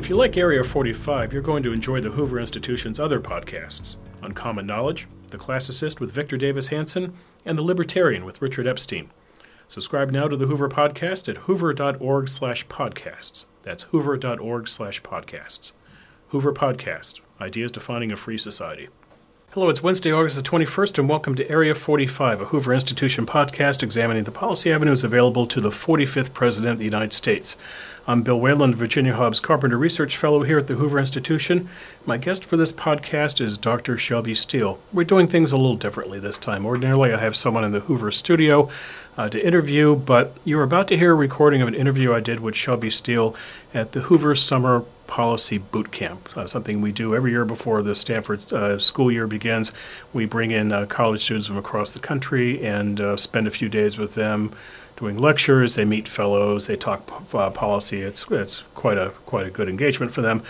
If you like Area 45, you're going to enjoy the Hoover Institution's other podcasts Uncommon Knowledge, The Classicist with Victor Davis Hanson, and The Libertarian with Richard Epstein. Subscribe now to the Hoover Podcast at hoover.org slash podcasts. That's hoover.org slash podcasts. Hoover Podcast, Ideas Defining a Free Society. Hello, it's Wednesday, August the 21st, and welcome to Area 45, a Hoover Institution podcast examining the policy avenues available to the 45th President of the United States. I'm Bill Whalen, Virginia Hobbs Carpenter Research Fellow here at the Hoover Institution. My guest for this podcast is Dr. Shelby Steele. We're doing things a little differently this time. Ordinarily, I have someone in the Hoover studio uh, to interview, but you're about to hear a recording of an interview I did with Shelby Steele at the Hoover Summer Policy Boot Camp, uh, something we do every year before the Stanford uh, school year begins. We bring in uh, college students from across the country and uh, spend a few days with them doing lectures. They meet fellows. They talk uh, policy. It's it's quite a quite a good engagement for them.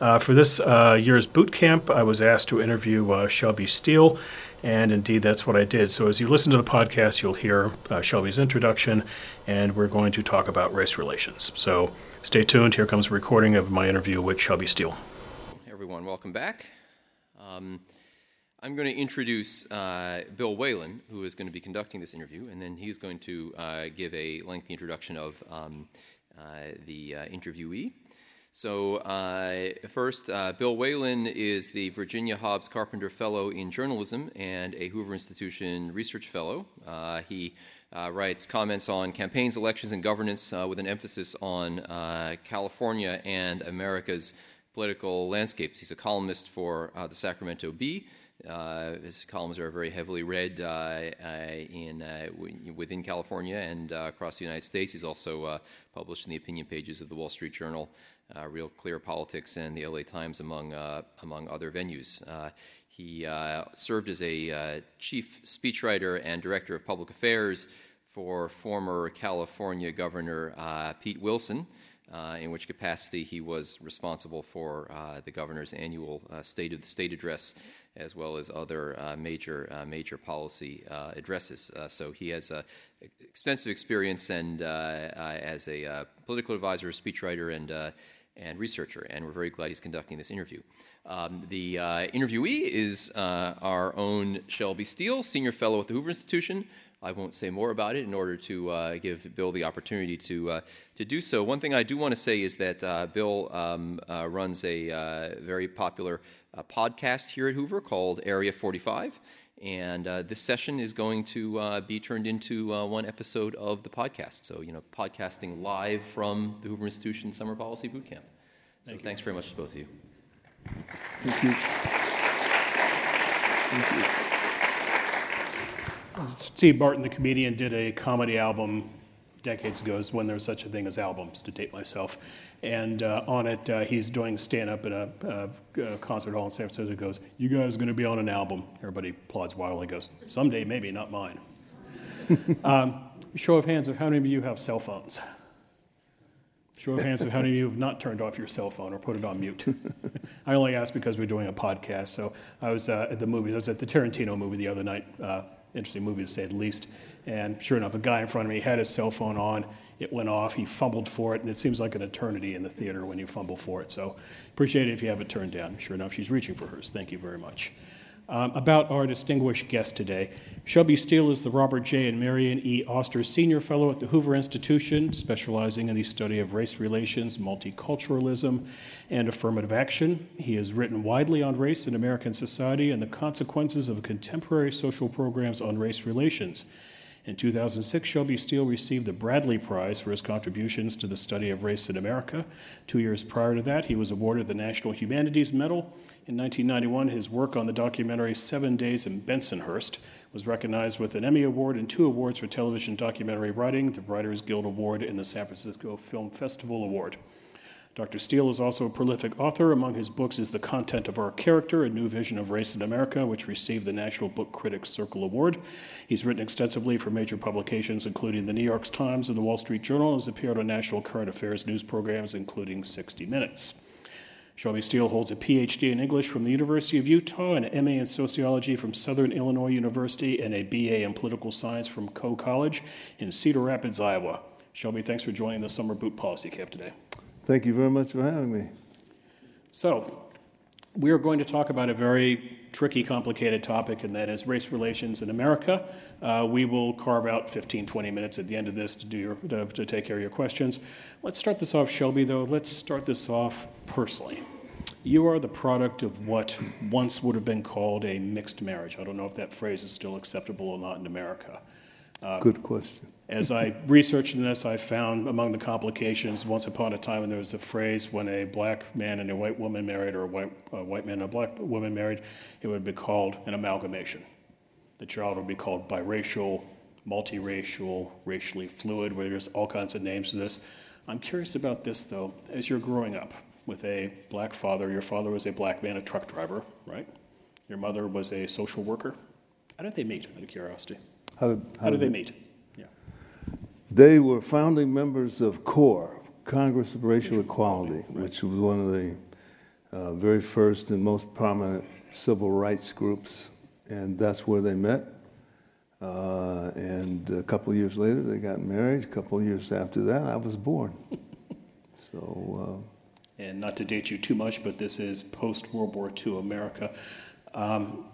Uh, for this year's boot camp, I was asked to interview Shelby Steele. And indeed, that's what I did. So, as you listen to the podcast, you'll hear Shelby's introduction, and we're going to talk about race relations. So, Stay tuned. Here comes a recording of my interview with Shelby Steele. Everyone, welcome back. Um, I'm going to introduce uh, Bill Whalen, who is going to be conducting this interview, and then he's going to uh, give a lengthy introduction of um, uh, the uh, interviewee. So, uh, first, uh, Bill Whalen is the Virginia Hobbs Carpenter Fellow in Journalism and a Hoover Institution Research Fellow. he uh, writes comments on campaigns, elections, and governance uh, with an emphasis on uh, California and America's political landscapes. He's a columnist for uh, the Sacramento Bee. Uh, his columns are very heavily read uh, in, within California and across the United States. He's also published in the opinion pages of the Wall Street Journal, Real Clear Politics, and the LA Times, among, among other venues. He uh, served as a uh, chief speechwriter and director of public affairs for former California Governor uh, Pete Wilson, uh, in which capacity he was responsible for uh, the governor's annual uh, State of the State address, as well as other major major policy addresses. so he has extensive experience and as a political advisor, speechwriter, and and researcher, and we're very glad he's conducting this interview. Um, the uh, interviewee is uh, our own Shelby Steele, Senior Fellow at the Hoover Institution. I won't say more about it in order to uh, give Bill the opportunity to, uh, to do so. One thing I do want to say is that uh, Bill um, uh, runs a very popular podcast here at Hoover called Area 45. And this session is going to be turned into one episode of the podcast. So, you know, podcasting live from the Hoover Institution Summer Policy Bootcamp. So, Thank thanks very much to both of you. Thank you. Thank you. Steve Martin, the comedian, did a comedy album decades ago, is when there was such a thing as albums, to date myself. And uh, on it, uh, he's doing stand up in a, a, concert hall in San Francisco. He goes, You guys are going to be on an album. Everybody applauds wildly. He goes, Someday, maybe, not mine. um, show of hands of how many of you have cell phones? Show of hands of how many of you have not turned off your cell phone or put it on mute. I only ask because we're doing a podcast. So I was uh, at the movie. I was at the Tarantino movie the other night. Uh, interesting movie to say the least. And sure enough, a guy in front of me had his cell phone on. It went off. He fumbled for it, and it seems like an eternity in the theater when you fumble for it. So appreciate it if you have it turned down. Sure enough, she's reaching for hers. Thank you very much. Um, about our distinguished guest today. Shelby Steele is the Robert J. and Marion E. Oster Senior Fellow at the Hoover Institution, specializing in the study of race relations, multiculturalism, and affirmative action. He has written widely on race in American society and the consequences of contemporary social programs on race relations. In 2006, Shelby Steele received the Bradley Prize for his contributions to the study of race in America. Two years prior to that, he was awarded the National Humanities Medal in 1991, his work on the documentary Seven Days in Bensonhurst was recognized with an Emmy Award and two awards for television documentary writing, the Writers Guild Award and the San Francisco Film Festival Award. Dr. Steele is also a prolific author. Among his books is The Content of Our Character, A New Vision of Race in America, which received the National Book Critics Circle Award. He's written extensively for major publications, including the New York Times and the Wall Street Journal, and has appeared on national current affairs news programs, including 60 Minutes. Shelby Steele holds a PhD in English from the University of Utah, an MA in Sociology from Southern Illinois University, and a BA in Political Science from Coe College in Cedar Rapids, Iowa. Shelby, thanks for joining the Summer Boot Policy Camp today. Thank you very much for having me. So, we are going to talk about a very tricky, complicated topic, and that is race relations in America. Uh, we will carve out 15, 20 minutes at the end of this to, do your, to, to take care of your questions. Let's start this off, Shelby, though. Let's start this off personally. You are the product of what once would have been called a mixed marriage. I don't know if that phrase is still acceptable or not in America. Good question. As I researched this, I found among the complications, once upon a time, there was a phrase when a black man and a white woman married, or a white, a white man and a black woman married, it would be called an amalgamation. The child would be called biracial, multiracial, racially fluid, where there's all kinds of names to this. I'm curious about this, though. As you're growing up with a black father, your father was a black man, a truck driver, right? Your mother was a social worker. How did they meet, out of curiosity? How did, How did they meet? Yeah. They were founding members of CORE, Congress of Racial Equality, which was one of the uh, very first and most prominent civil rights groups, and that's where they met. Uh, and a couple of years later, they got married. A couple of years after that, I was born. So, and not to date you too much, but this is post World War II America. Um,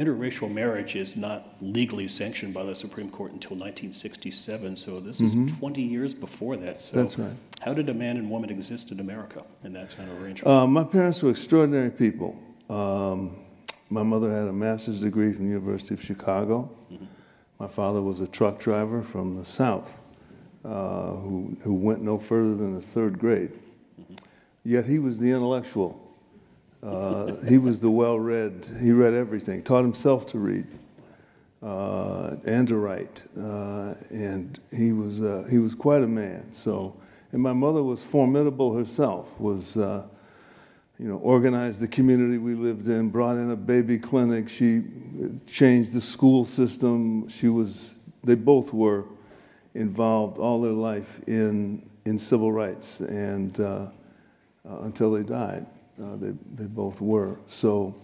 interracial marriage is not legally sanctioned by the Supreme Court until 1967, so this is 20 years before that. So, Mm-hmm. That's right. How did a man and woman exist in America in that kind of arrangement? uh, my parents were extraordinary people. Um, my mother had a master's degree from the University of Chicago. My father was a truck driver from the South uh, who, who went no further than the third grade. Yet he was the intellectual. Uh, he was the well read, he read everything, taught himself to read uh, and to write. Uh, and he was, uh, he was quite a man. So, and my mother was formidable herself, was, uh, you know, organized the community we lived in, brought in a baby clinic. She changed the school system. She was, they both were involved all their life in, in civil rights and until they died. Uh, they, they both were. So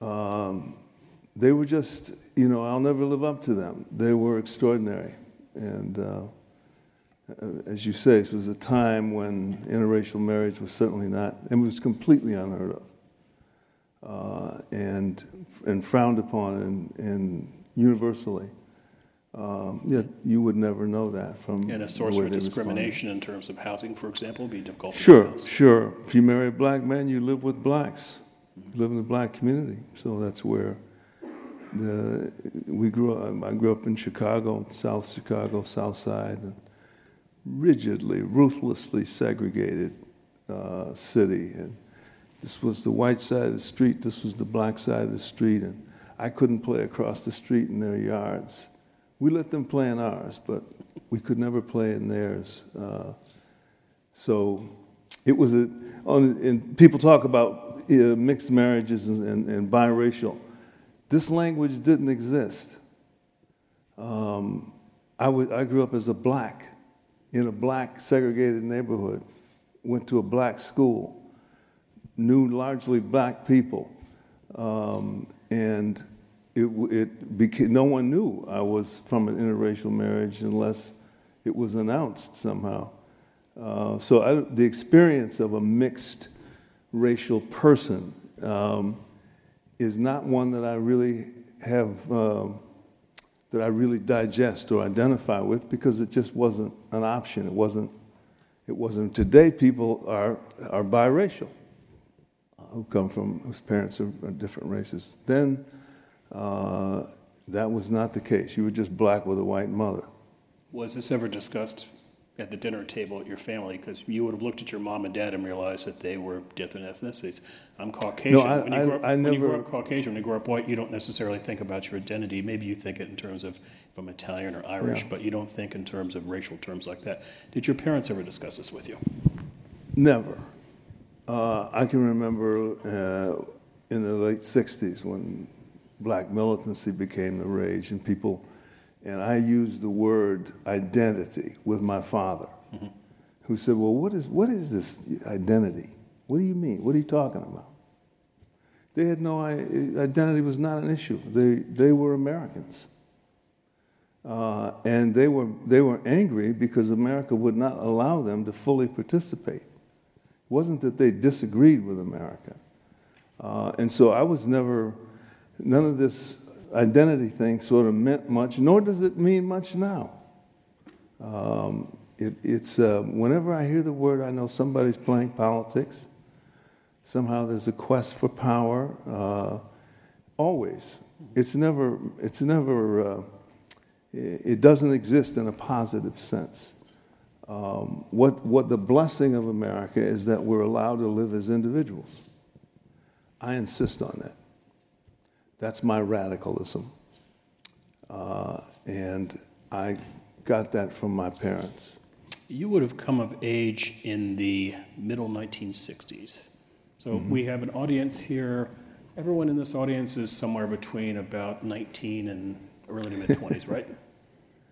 um, they were just, you know, I'll never live up to them. They were extraordinary. And uh, uh, as you say, this was a time when interracial marriage was certainly not, it was completely unheard of. Uh, and, and frowned upon and, and universally. Um, yet you would never know that from and a source way for they responded. discrimination in terms of housing, for example, would be difficult. Sure, sure. If you marry a black man, you live with blacks. You live in the black community. So that's where the we grew up. I grew up in Chicago, South Chicago, South Side, a rigidly, ruthlessly segregated uh, city. And this was the white side of the street. This was the black side of the street, and I couldn't play across the street in their yards. We let them play in ours, but we could never play in theirs. Uh, so it was a, on, and people talk about uh, mixed marriages and, and, and biracial. This language didn't exist. Um, I, grew up as a black in a black segregated neighborhood, went to a black school, knew largely black people, um, and it, it became, no one knew I was from an interracial marriage unless it was announced somehow. Uh, so I, the experience of a mixed racial person um, is not one that I really have, um, that I really digest or identify with because it just wasn't an option. It wasn't, it wasn't. Today people are, are biracial uh, who come from, whose parents are, are different races. Then uh, that was not the case. You were just black with a white mother. Was this ever discussed at the dinner table at your family? Because you would have looked at your mom and dad and realized that they were different ethnicities. I'm Caucasian. No, I- when, you I- grow up, I when you grow up Caucasian, when you grow up white, you don't necessarily think about your identity. Maybe you think it in terms of if I'm Italian or Irish, Yeah. but you don't think in terms of racial terms like that. Did your parents ever discuss this with you? Never. Uh, I can remember uh, in the late 60s when black militancy became the rage and people, and I used the word identity with my father, who said, Well, what is, what is this identity? What do you mean? What are you talking about? They had no identity was not an issue. They, they were Americans. Uh, and they were, they were angry because America would not allow them to fully participate It wasn't that they disagreed with America. Uh, and so I was never, none of this identity thing sort of meant much, nor does it mean much now. Um, it, it's uh, whenever I hear the word, I know somebody's playing politics. Somehow there's a quest for power. Uh, always, it's never. It's never. Uh, it doesn't exist in a positive sense. Um, what what the blessing of America is that we're allowed to live as individuals. I insist on that. That's my radicalism, uh, and I got that from my parents. You would have come of age in the middle 1960s. So mm-hmm. we have an audience here. Everyone in this audience is somewhere between about 19 and early to mid 20s, right?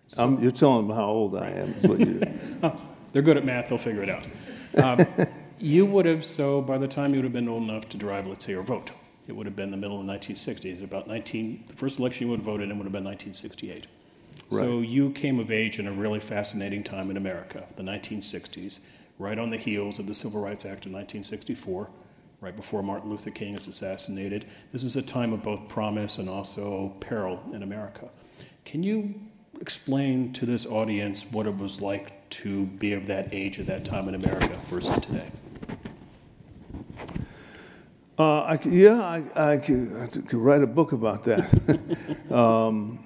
So, um, you're telling them how old I am, is what you oh, They're good at math, they'll figure it out. Um, you would have, so by the time you would have been old enough to drive, let's say, or vote, it would have been the middle of the 1960s. About 19, the first election you would have voted in would have been 1968. Right. So you came of age in a really fascinating time in America, the 1960s, right on the heels of the Civil Rights Act of 1964, right before Martin Luther King is assassinated. This is a time of both promise and also peril in America. Can you explain to this audience what it was like to be of that age at that time in America versus today? Uh, I, yeah, I, I, could, I, could, write a book about that. um,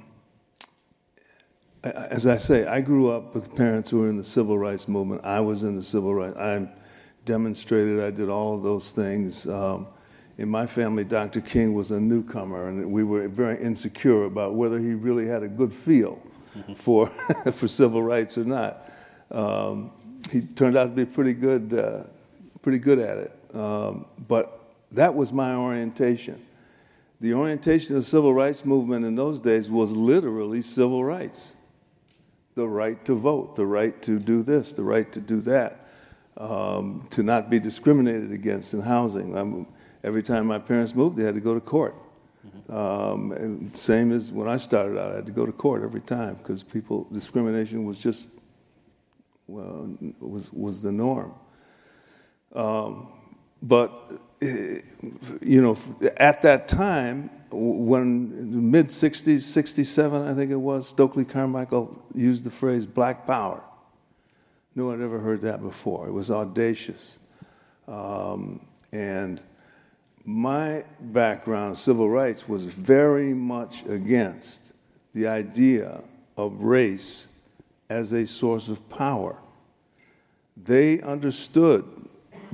as I say, I grew up with parents who were in the civil rights movement. I was in the civil rights. I demonstrated. I did all of those things. Um, in my family, Dr. King was a newcomer, and we were very insecure about whether he really had a good feel mm-hmm. for for civil rights or not. Um, he turned out to be pretty good, uh, pretty good at it. Um, but that was my orientation. The orientation of the civil rights movement in those days was literally civil rights the right to vote, the right to do this, the right to do that, um, to not be discriminated against in housing. I'm, every time my parents moved, they had to go to court. Um, and same as when I started out, I had to go to court every time because people discrimination was just well was was the norm. Um, but you know, at that time, when mid 60s, 67, I think it was, Stokely Carmichael used the phrase black power. No one had ever heard that before. It was audacious. Um, and my background, civil rights, was very much against the idea of race as a source of power. They understood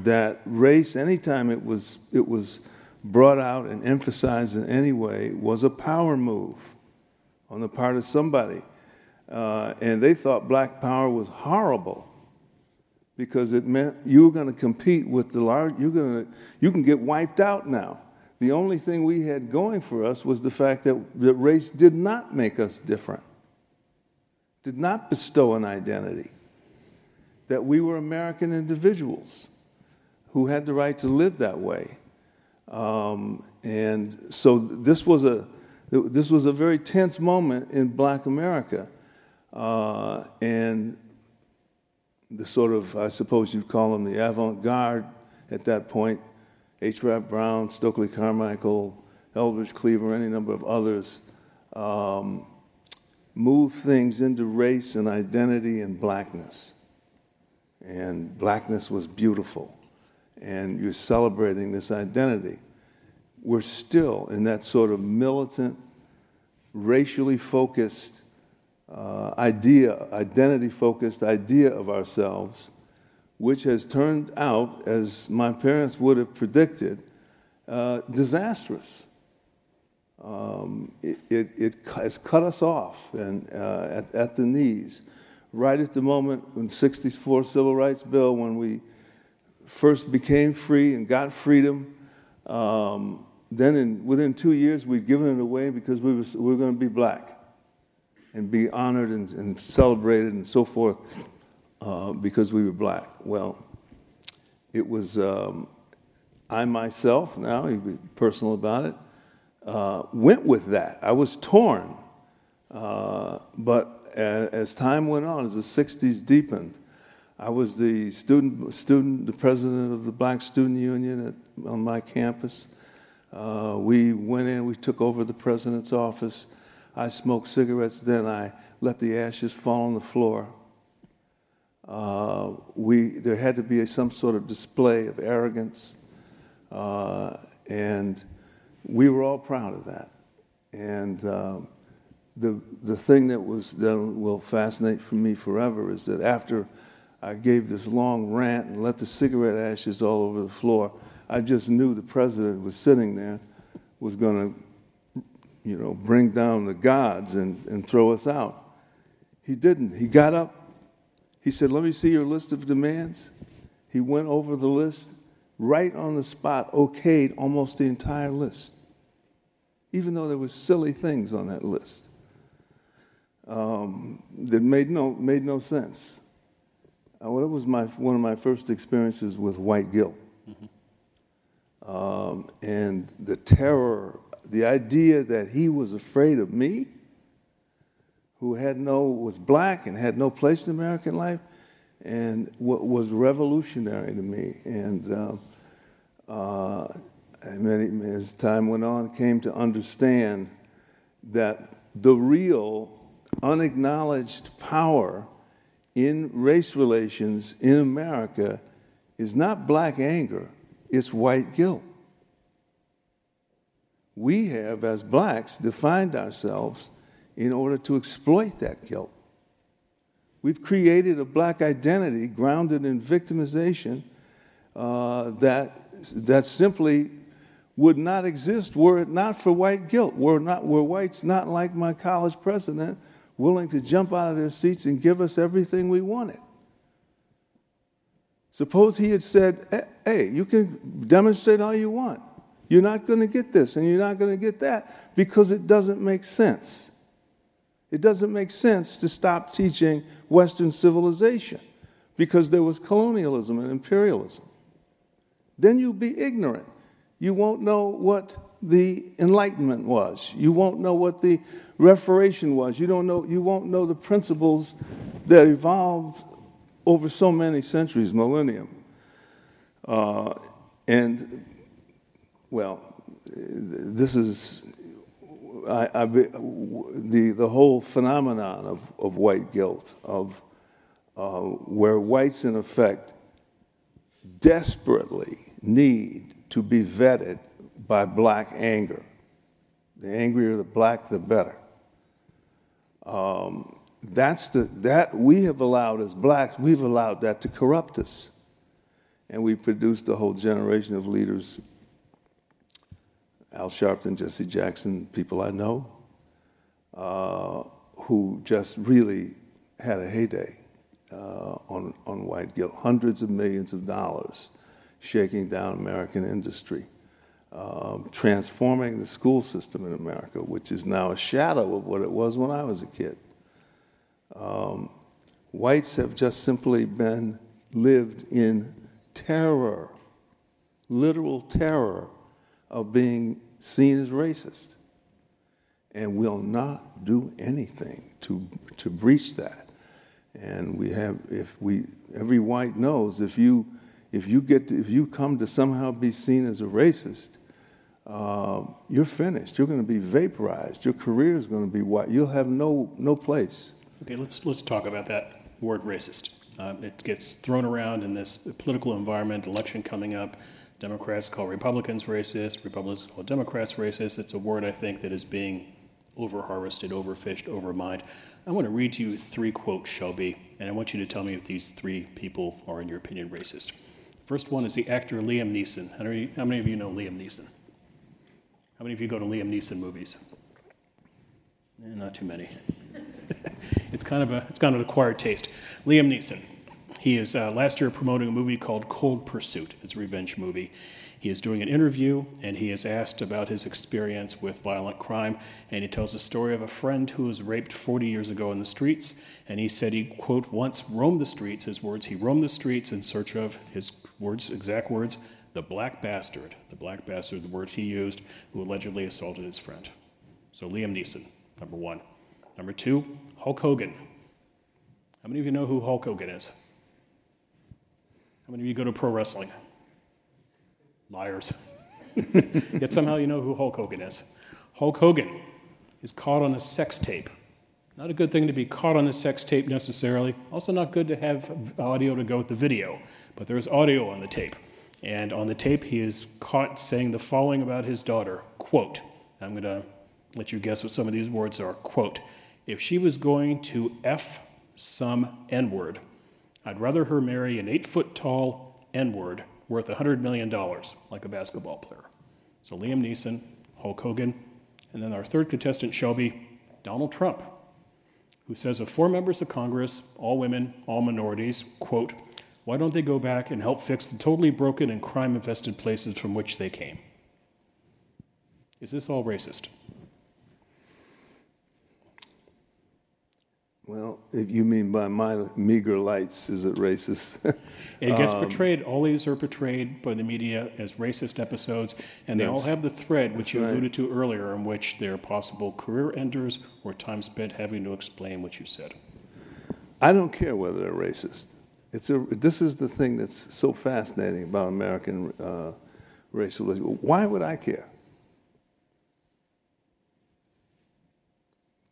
that race, anytime it was, it was brought out and emphasized in any way was a power move on the part of somebody. Uh, and they thought black power was horrible because it meant you were going to compete with the large, you're going to, you can get wiped out now. The only thing we had going for us was the fact that, that race did not make us different, did not bestow an identity, that we were American individuals who had the right to live that way. Um, and so this was a this was a very tense moment in Black America, uh, and the sort of I suppose you'd call them the avant-garde at that point, H. Rap Brown, Stokely Carmichael, Eldridge Cleaver, any number of others, um, moved things into race and identity and blackness, and blackness was beautiful and you're celebrating this identity. We're still in that sort of militant, racially focused uh, idea, identity focused idea of ourselves, which has turned out, as my parents would have predicted, uh, disastrous. Um, it, it, it, has cut us off and, uh, at, at the knees. Right at the moment when 64 Civil Rights Bill, when we first became free and got freedom. Um, then, in, within two years, we'd given it away because we were, we were going to be black and be honored and, and celebrated and so forth uh, because we were black. Well, it was um, I myself, now, you be personal about it, uh, went with that. I was torn. Uh, but as, as time went on, as the 60s deepened, I was the student, student, the president of the Black Student Union at, on my campus. Uh, we went in, we took over the president's office. I smoked cigarettes, then I let the ashes fall on the floor. Uh, we, there had to be a, some sort of display of arrogance, uh, and we were all proud of that. And um, the, the thing that, was, that will fascinate for me forever is that after I gave this long rant and let the cigarette ashes all over the floor, I just knew the president was sitting there, was going to, you know, bring down the gods and, and throw us out. He didn't. He got up. He said, Let me see your list of demands. He went over the list, right on the spot, okayed almost the entire list, even though there were silly things on that list um, that made no, made no sense. Uh, well, it was my, one of my first experiences with white guilt. Mm-hmm. Um, and the terror, the idea that he was afraid of me, who had no, was black and had no place in American life, and what was revolutionary to me. And, uh, uh, and as time went on, came to understand that the real unacknowledged power in race relations in America is not black anger, it's white guilt. We have, as blacks, defined ourselves in order to exploit that guilt. We've created a black identity grounded in victimization uh, that, that simply would not exist were it not for white guilt. Were, not, were whites not like my college president willing to jump out of their seats and give us everything we wanted. Suppose he had said, eh, Hey, you can demonstrate all you want. You're not going to get this and you're not going to get that because it doesn't make sense. It doesn't make sense to stop teaching Western civilization because there was colonialism and imperialism. Then you'll be ignorant. You won't know what the Enlightenment was. You won't know what the Reformation was. You, don't know, you won't know the principles that evolved over so many centuries, millennium. Uh, and, well, this is I, I, the, the whole phenomenon of, of white guilt, of uh, where whites, in effect, desperately need to be vetted by black anger. The angrier the black, the better. Um, that's the, that we have allowed as blacks, we've allowed that to corrupt us. And we produced a whole generation of leaders Al Sharpton, Jesse Jackson, people I know, uh, who just really had a heyday uh, on, on white guilt. Hundreds of millions of dollars shaking down American industry um, transforming the school system in America, which is now a shadow of what it was when I was a kid. Um, whites have just simply been lived in terror, literal terror of being seen as racist, and will not do anything to, to breach that. And we have, if we, every white knows if you, if you get, to, if you come to somehow be seen as a racist, uh, you're finished. You're going to be vaporized. Your career is going to be what? You'll have no, no place. Okay, let's, let's talk about that word racist. Uh, it gets thrown around in this political environment, election coming up. Democrats call Republicans racist, Republicans call Democrats racist. It's a word I think that is being over harvested, overfished, overmined. I want to read to you three quotes, Shelby, and I want you to tell me if these three people are, in your opinion, racist. First one is the actor Liam Neeson. How many of you know Liam Neeson? How many of you go to Liam Neeson movies? Eh, not too many. it's kind of a it's kind of an acquired taste. Liam Neeson. He is uh, last year promoting a movie called Cold Pursuit. It's a revenge movie. He is doing an interview and he is asked about his experience with violent crime. And he tells a story of a friend who was raped 40 years ago in the streets. And he said he, quote, once roamed the streets, his words, he roamed the streets in search of, his words, exact words, the black bastard, the black bastard, the word he used, who allegedly assaulted his friend. So Liam Neeson, number one. Number two, Hulk Hogan. How many of you know who Hulk Hogan is? How many of you go to pro wrestling? Liars. Yet somehow you know who Hulk Hogan is. Hulk Hogan is caught on a sex tape. Not a good thing to be caught on a sex tape necessarily. Also, not good to have audio to go with the video. But there is audio on the tape. And on the tape, he is caught saying the following about his daughter quote, I'm going to let you guess what some of these words are. Quote, if she was going to F some N word, I'd rather her marry an eight foot tall N word worth $100 million, like a basketball player. So Liam Neeson, Hulk Hogan, and then our third contestant, Shelby, Donald Trump, who says of four members of Congress, all women, all minorities, quote, why don't they go back and help fix the totally broken and crime infested places from which they came? Is this all racist? Well, if you mean by my meager lights, is it racist? it gets um, portrayed, all these are portrayed by the media as racist episodes, and they all have the thread, which you right. alluded to earlier, in which they're possible career enders or time spent having to explain what you said. I don't care whether they're racist. It's a, this is the thing that's so fascinating about American uh, racial. Why would I care?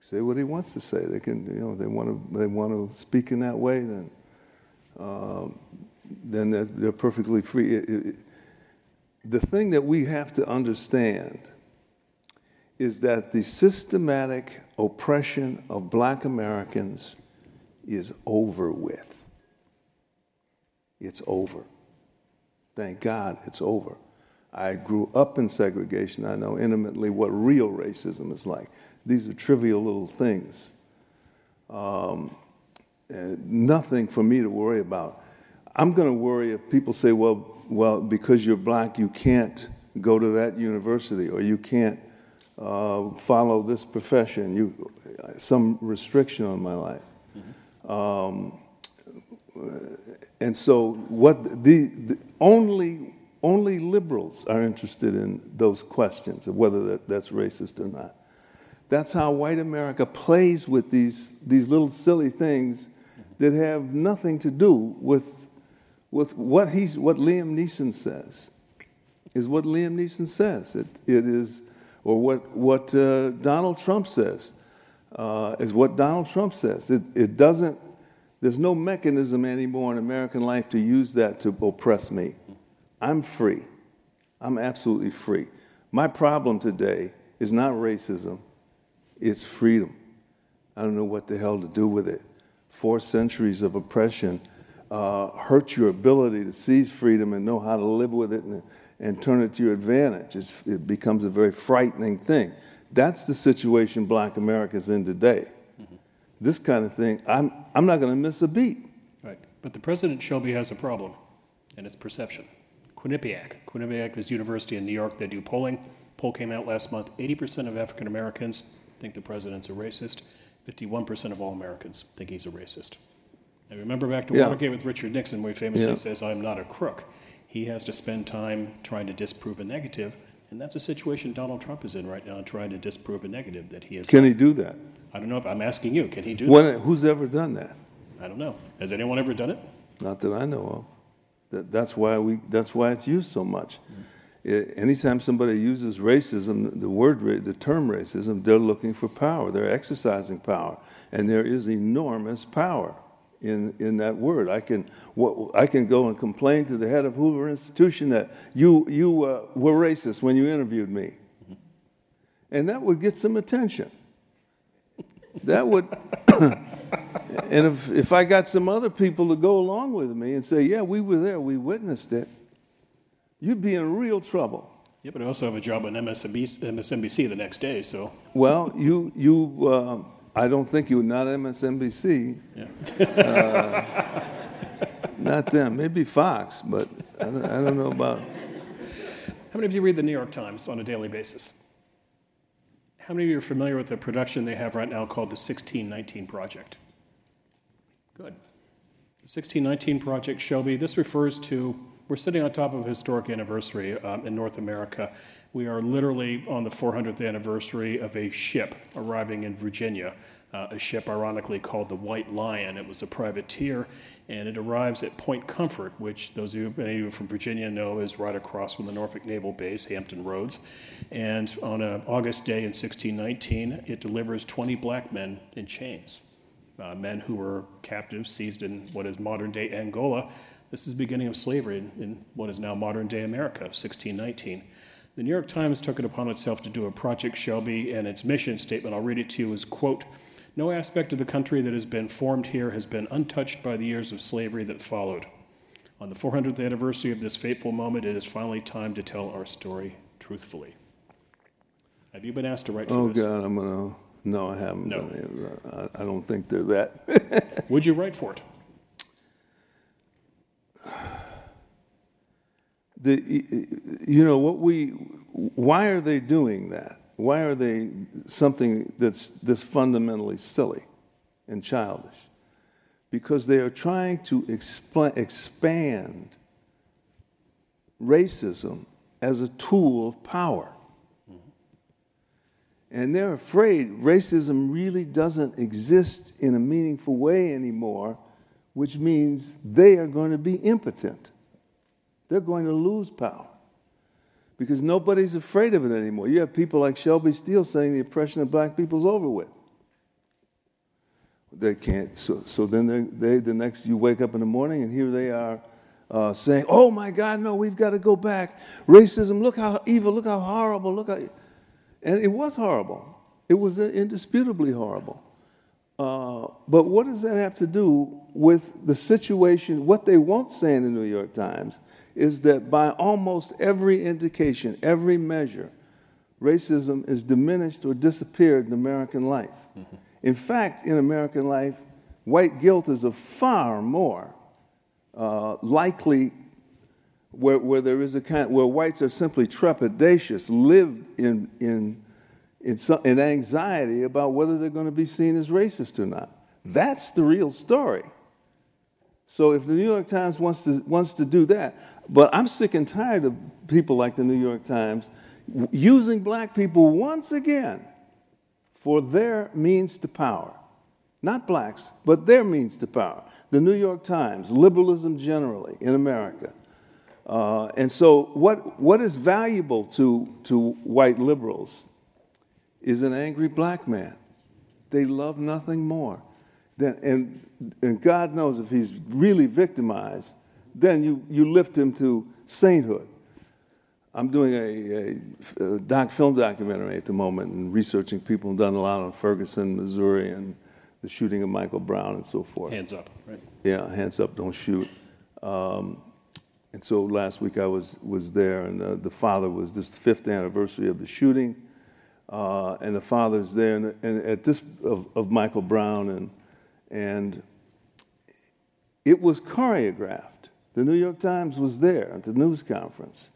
say what he wants to say. They can, you know, they want to, they want to speak in that way. Then, um, then they're, they're, perfectly free. It, it, the thing that we have to understand is that the systematic oppression of Black Americans is over with. It's over. Thank God it's over. I grew up in segregation. I know intimately what real racism is like. These are trivial little things. Um, nothing for me to worry about. I'm going to worry if people say, well, well, because you're black, you can't go to that university or you can't uh, follow this profession, you, some restriction on my life. Mm-hmm. Um, and so, what the, the only only liberals are interested in those questions of whether that, that's racist or not. That's how white America plays with these, these little silly things that have nothing to do with, with what, he's, what Liam Neeson says. Is what Liam Neeson says. It, it is, or what, what uh, Donald Trump says, uh, is what Donald Trump says. It, it doesn't, there's no mechanism anymore in American life to use that to oppress me. I'm free. I'm absolutely free. My problem today is not racism, it's freedom. I don't know what the hell to do with it. Four centuries of oppression uh, hurt your ability to seize freedom and know how to live with it and, and turn it to your advantage. It's, it becomes a very frightening thing. That's the situation black America's in today. This kind of thing, I'm, I'm not going to miss a beat. Right. But the president, Shelby, has a problem, and it's perception. Quinnipiac. Quinnipiac is a university in New York. They do polling. Poll came out last month. 80% of African Americans think the president's a racist. 51% of all Americans think he's a racist. Now remember back to yeah. Watergate with Richard Nixon, where he famously yeah. says, I'm not a crook. He has to spend time trying to disprove a negative, and that's a situation Donald Trump is in right now, trying to disprove a negative that he is. Can not. he do that? I don't know if I'm asking you. Can he do when, this? Who's ever done that? I don't know. Has anyone ever done it? Not that I know of. That, that's why we. That's why it's used so much. It, anytime somebody uses racism, the word, the term racism, they're looking for power. They're exercising power, and there is enormous power in in that word. I can what, I can go and complain to the head of Hoover Institution that you you uh, were racist when you interviewed me, and that would get some attention. That would. and if, if I got some other people to go along with me and say, yeah, we were there, we witnessed it, you'd be in real trouble. Yeah, but I also have a job on MSNBC, MSNBC the next day, so. Well, you, you uh, I don't think you, would, not MSNBC. Yeah. uh, not them, maybe Fox, but I don't, I don't know about. How many of you read the New York Times on a daily basis? How many of you are familiar with the production they have right now called the 1619 Project? Good. The 1619 Project, Shelby, this refers to, we're sitting on top of a historic anniversary um, in North America. We are literally on the 400th anniversary of a ship arriving in Virginia uh, a ship ironically called the White Lion. It was a privateer, and it arrives at Point Comfort, which those of you, of you from Virginia know is right across from the Norfolk Naval Base, Hampton Roads. And on an August day in 1619, it delivers 20 black men in chains, uh, men who were captives seized in what is modern day Angola. This is the beginning of slavery in, in what is now modern day America, 1619. The New York Times took it upon itself to do a Project Shelby, and its mission statement, I'll read it to you, is quote, no aspect of the country that has been formed here has been untouched by the years of slavery that followed. On the 400th anniversary of this fateful moment, it is finally time to tell our story truthfully. Have you been asked to write for Oh, this? Oh, God, I'm going to, no, I haven't. No. been I I don't think they're that. Would you write for it? The, you know, what we, why are they doing that? Why are they something that's this fundamentally silly and childish? Because they are trying to expla expand racism as a tool of power. And they're afraid racism really doesn't exist in a meaningful way anymore, which means they are going to be impotent. They're going to lose power because nobody's afraid of it anymore. You have people like Shelby Steele saying the oppression of black people's over with. They can't. So, so then they, they, the next, you wake up in the morning and here they are uh, saying, "Oh my God, no, we've got to go back. Racism. Look how evil. Look how horrible. Look how." And it was horrible. It was indisputably horrible. Uh, but what does that have to do with the situation? What they won't say in the New York Times is that by almost every indication, every measure, racism is diminished or disappeared in American life. Mm-hmm. In fact, in American life, white guilt is a far more uh, likely where, where there is a kind where whites are simply trepidatious, live in, in, in, some, in anxiety about whether they're going to be seen as racist or not. That's the real story. So if the New York Times wants to, wants to do that, but I'm sick and tired of people like the New York Times using black people once again for their means to power. Not blacks, but their means to power. The New York Times, liberalism generally in America. Uh, and so, what, what is valuable to, to white liberals is an angry black man. They love nothing more. Than, and, and God knows if he's really victimized, then you, you lift him to sainthood. I'm doing a, a, a doc, film documentary at the moment and researching people and done a lot on Ferguson, Missouri, and the shooting of Michael Brown and so forth. Hands up, right? Yeah, hands up, don't shoot. Um, and so last week I was, was there, and uh, the father was this fifth anniversary of the shooting, uh, and the father's there, and, and at this of, of Michael Brown, and and it was choreographed. The New York Times was there at the news conference.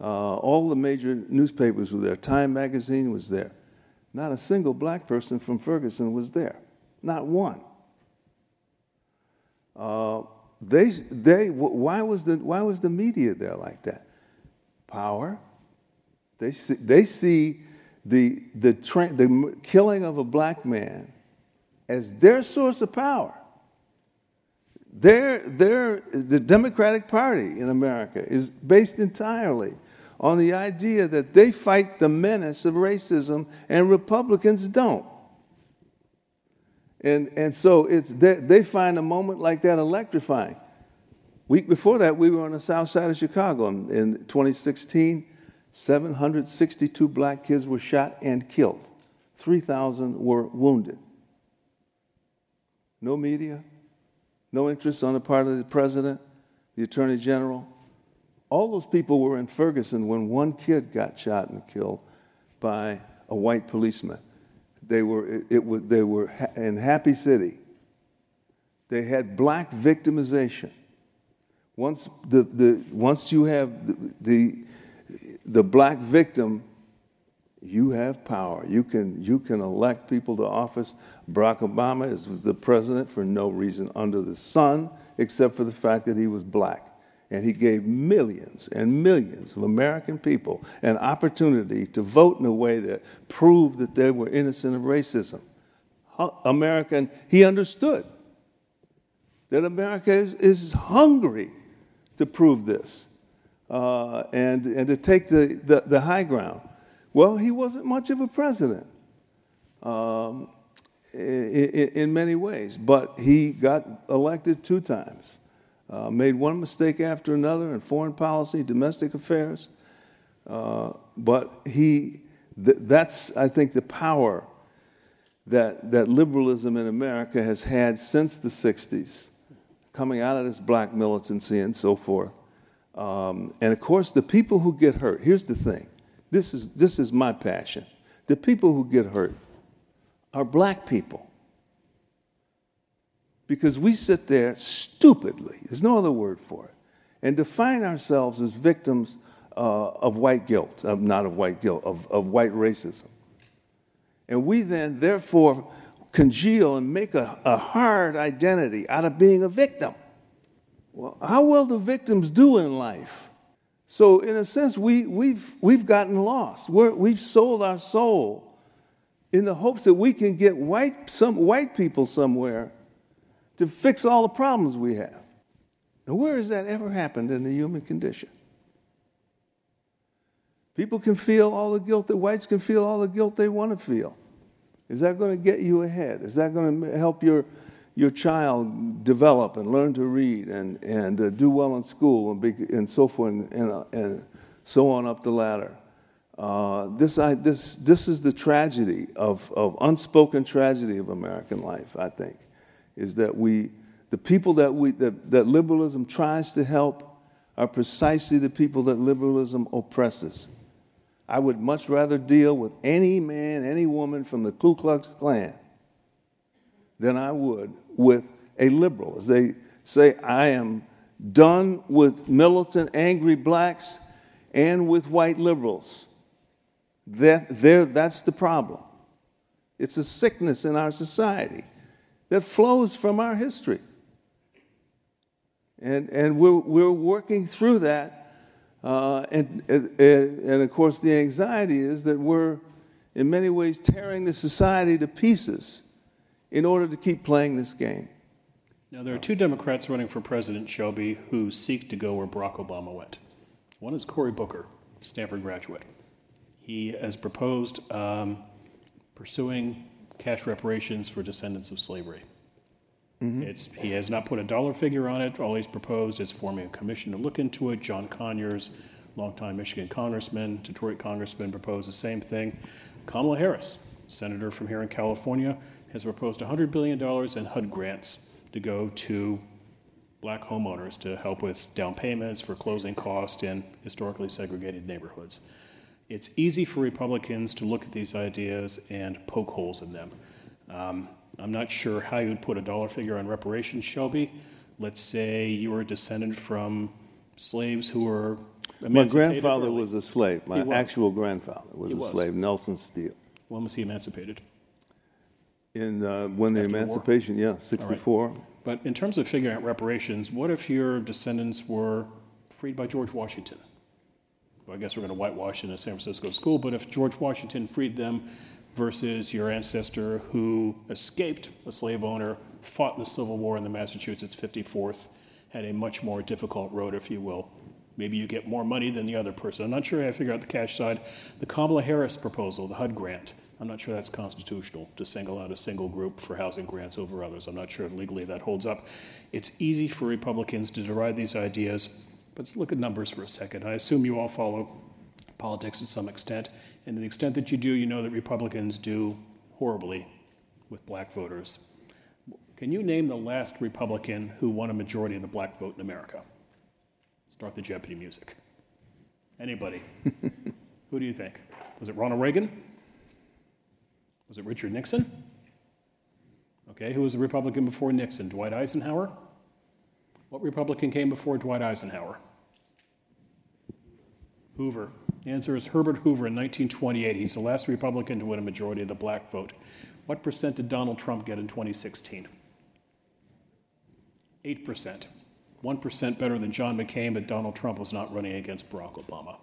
Uh, all the major newspapers were there. Time magazine was there. Not a single black person from Ferguson was there. Not one. Uh, they, they, why, was the, why was the media there like that? Power. They see, they see the, the, tra- the killing of a black man as their source of power. Their, their, the Democratic Party in America is based entirely on the idea that they fight the menace of racism and Republicans don't. And, and so it's, they, they find a moment like that electrifying. Week before that, we were on the south side of Chicago. In, in 2016, 762 black kids were shot and killed. 3,000 were wounded. No media, no interest on the part of the president, the attorney general. All those people were in Ferguson when one kid got shot and killed by a white policeman. They were, it, it they were ha- in Happy City. They had black victimization. Once, the, the, once you have the, the, the black victim, you have power. You can, you can elect people to office. Barack Obama is, was the president for no reason under the sun except for the fact that he was black. And he gave millions and millions of American people an opportunity to vote in a way that proved that they were innocent of racism. American, he understood that America is, is hungry to prove this uh, and, and to take the, the, the high ground. Well, he wasn't much of a president um, in, in many ways, but he got elected two times. Uh, made one mistake after another in foreign policy, domestic affairs. Uh, but he, th- that's, I think, the power that, that liberalism in America has had since the 60s, coming out of this black militancy and so forth. Um, and of course, the people who get hurt, here's the thing this is, this is my passion. The people who get hurt are black people. Because we sit there stupidly, there's no other word for it, and define ourselves as victims uh, of white guilt, of, not of white guilt, of, of white racism. And we then, therefore, congeal and make a, a hard identity out of being a victim. Well, how well the victims do in life? So, in a sense, we, we've, we've gotten lost. We're, we've sold our soul in the hopes that we can get white, some, white people somewhere to fix all the problems we have. Now, where has that ever happened in the human condition? People can feel all the guilt that whites can feel all the guilt they want to feel. Is that going to get you ahead? Is that going to help your, your child develop and learn to read and, and uh, do well in school and, be, and so forth and, and, uh, and, so on up the ladder? Uh, this, I, this, this is the tragedy of, of unspoken tragedy of American life, I think, is that we, the people that, we, that, that liberalism tries to help are precisely the people that liberalism oppresses. I would much rather deal with any man, any woman from the Ku Klux Klan than I would with a liberal. As they say, I am done with militant, angry blacks and with white liberals. That, that's the problem. It's a sickness in our society that flows from our history. And, and we're, we're working through that uh, and, and, and of course, the anxiety is that we're, in many ways, tearing the society to pieces in order to keep playing this game. Now, there are two Democrats running for President Shelby who seek to go where Barack Obama went. One is Cory Booker, Stanford graduate. He has proposed um, pursuing cash reparations for descendants of slavery. Mm-hmm. It's, he has not put a dollar figure on it. All he's proposed is forming a commission to look into it. John Conyers, longtime Michigan congressman, Detroit congressman, proposed the same thing. Kamala Harris, senator from here in California, has proposed $100 billion in HUD grants to go to black homeowners to help with down payments, for closing costs in historically segregated neighborhoods. It's easy for Republicans to look at these ideas and poke holes in them. Um, I'm not sure how you would put a dollar figure on reparations, Shelby. Let's say you were a descendant from slaves who were My grandfather early. was a slave. My actual grandfather was He a slave, Nelson Steele. When was he emancipated? In uh, when the After the war? emancipation, yeah, 64. But in terms of figuring out reparations, what if your descendants were freed by George Washington? Well, I guess we're going to whitewash in a San Francisco school, but if George Washington freed them versus your ancestor who escaped a slave owner, fought in the Civil War in the Massachusetts 54th, had a much more difficult road, if you will. Maybe you get more money than the other person. I'm not sure to figure out the cash side. The Kamala Harris proposal, the HUD grant, I'm not sure that's constitutional to single out a single group for housing grants over others. I'm not sure legally that holds up. It's easy for Republicans to deride these ideas, but let's look at numbers for a second. I assume you all follow politics to some extent, and to the extent that you do, you know that Republicans do horribly with black voters. Can you name the last Republican who won a majority of the black vote in America? Start the Jeopardy music. Anybody? who do you think? Was it Ronald Reagan? Was it Richard Nixon? Okay, who was the Republican before Nixon? Dwight Eisenhower? What Republican came before Dwight Eisenhower? Hoover. The answer is Herbert Hoover in 1928. He's the last Republican to win a majority of the black vote. What percent did Donald Trump get in 2016? 8%. 1% better than John McCain, but Donald Trump was not running against Barack Obama.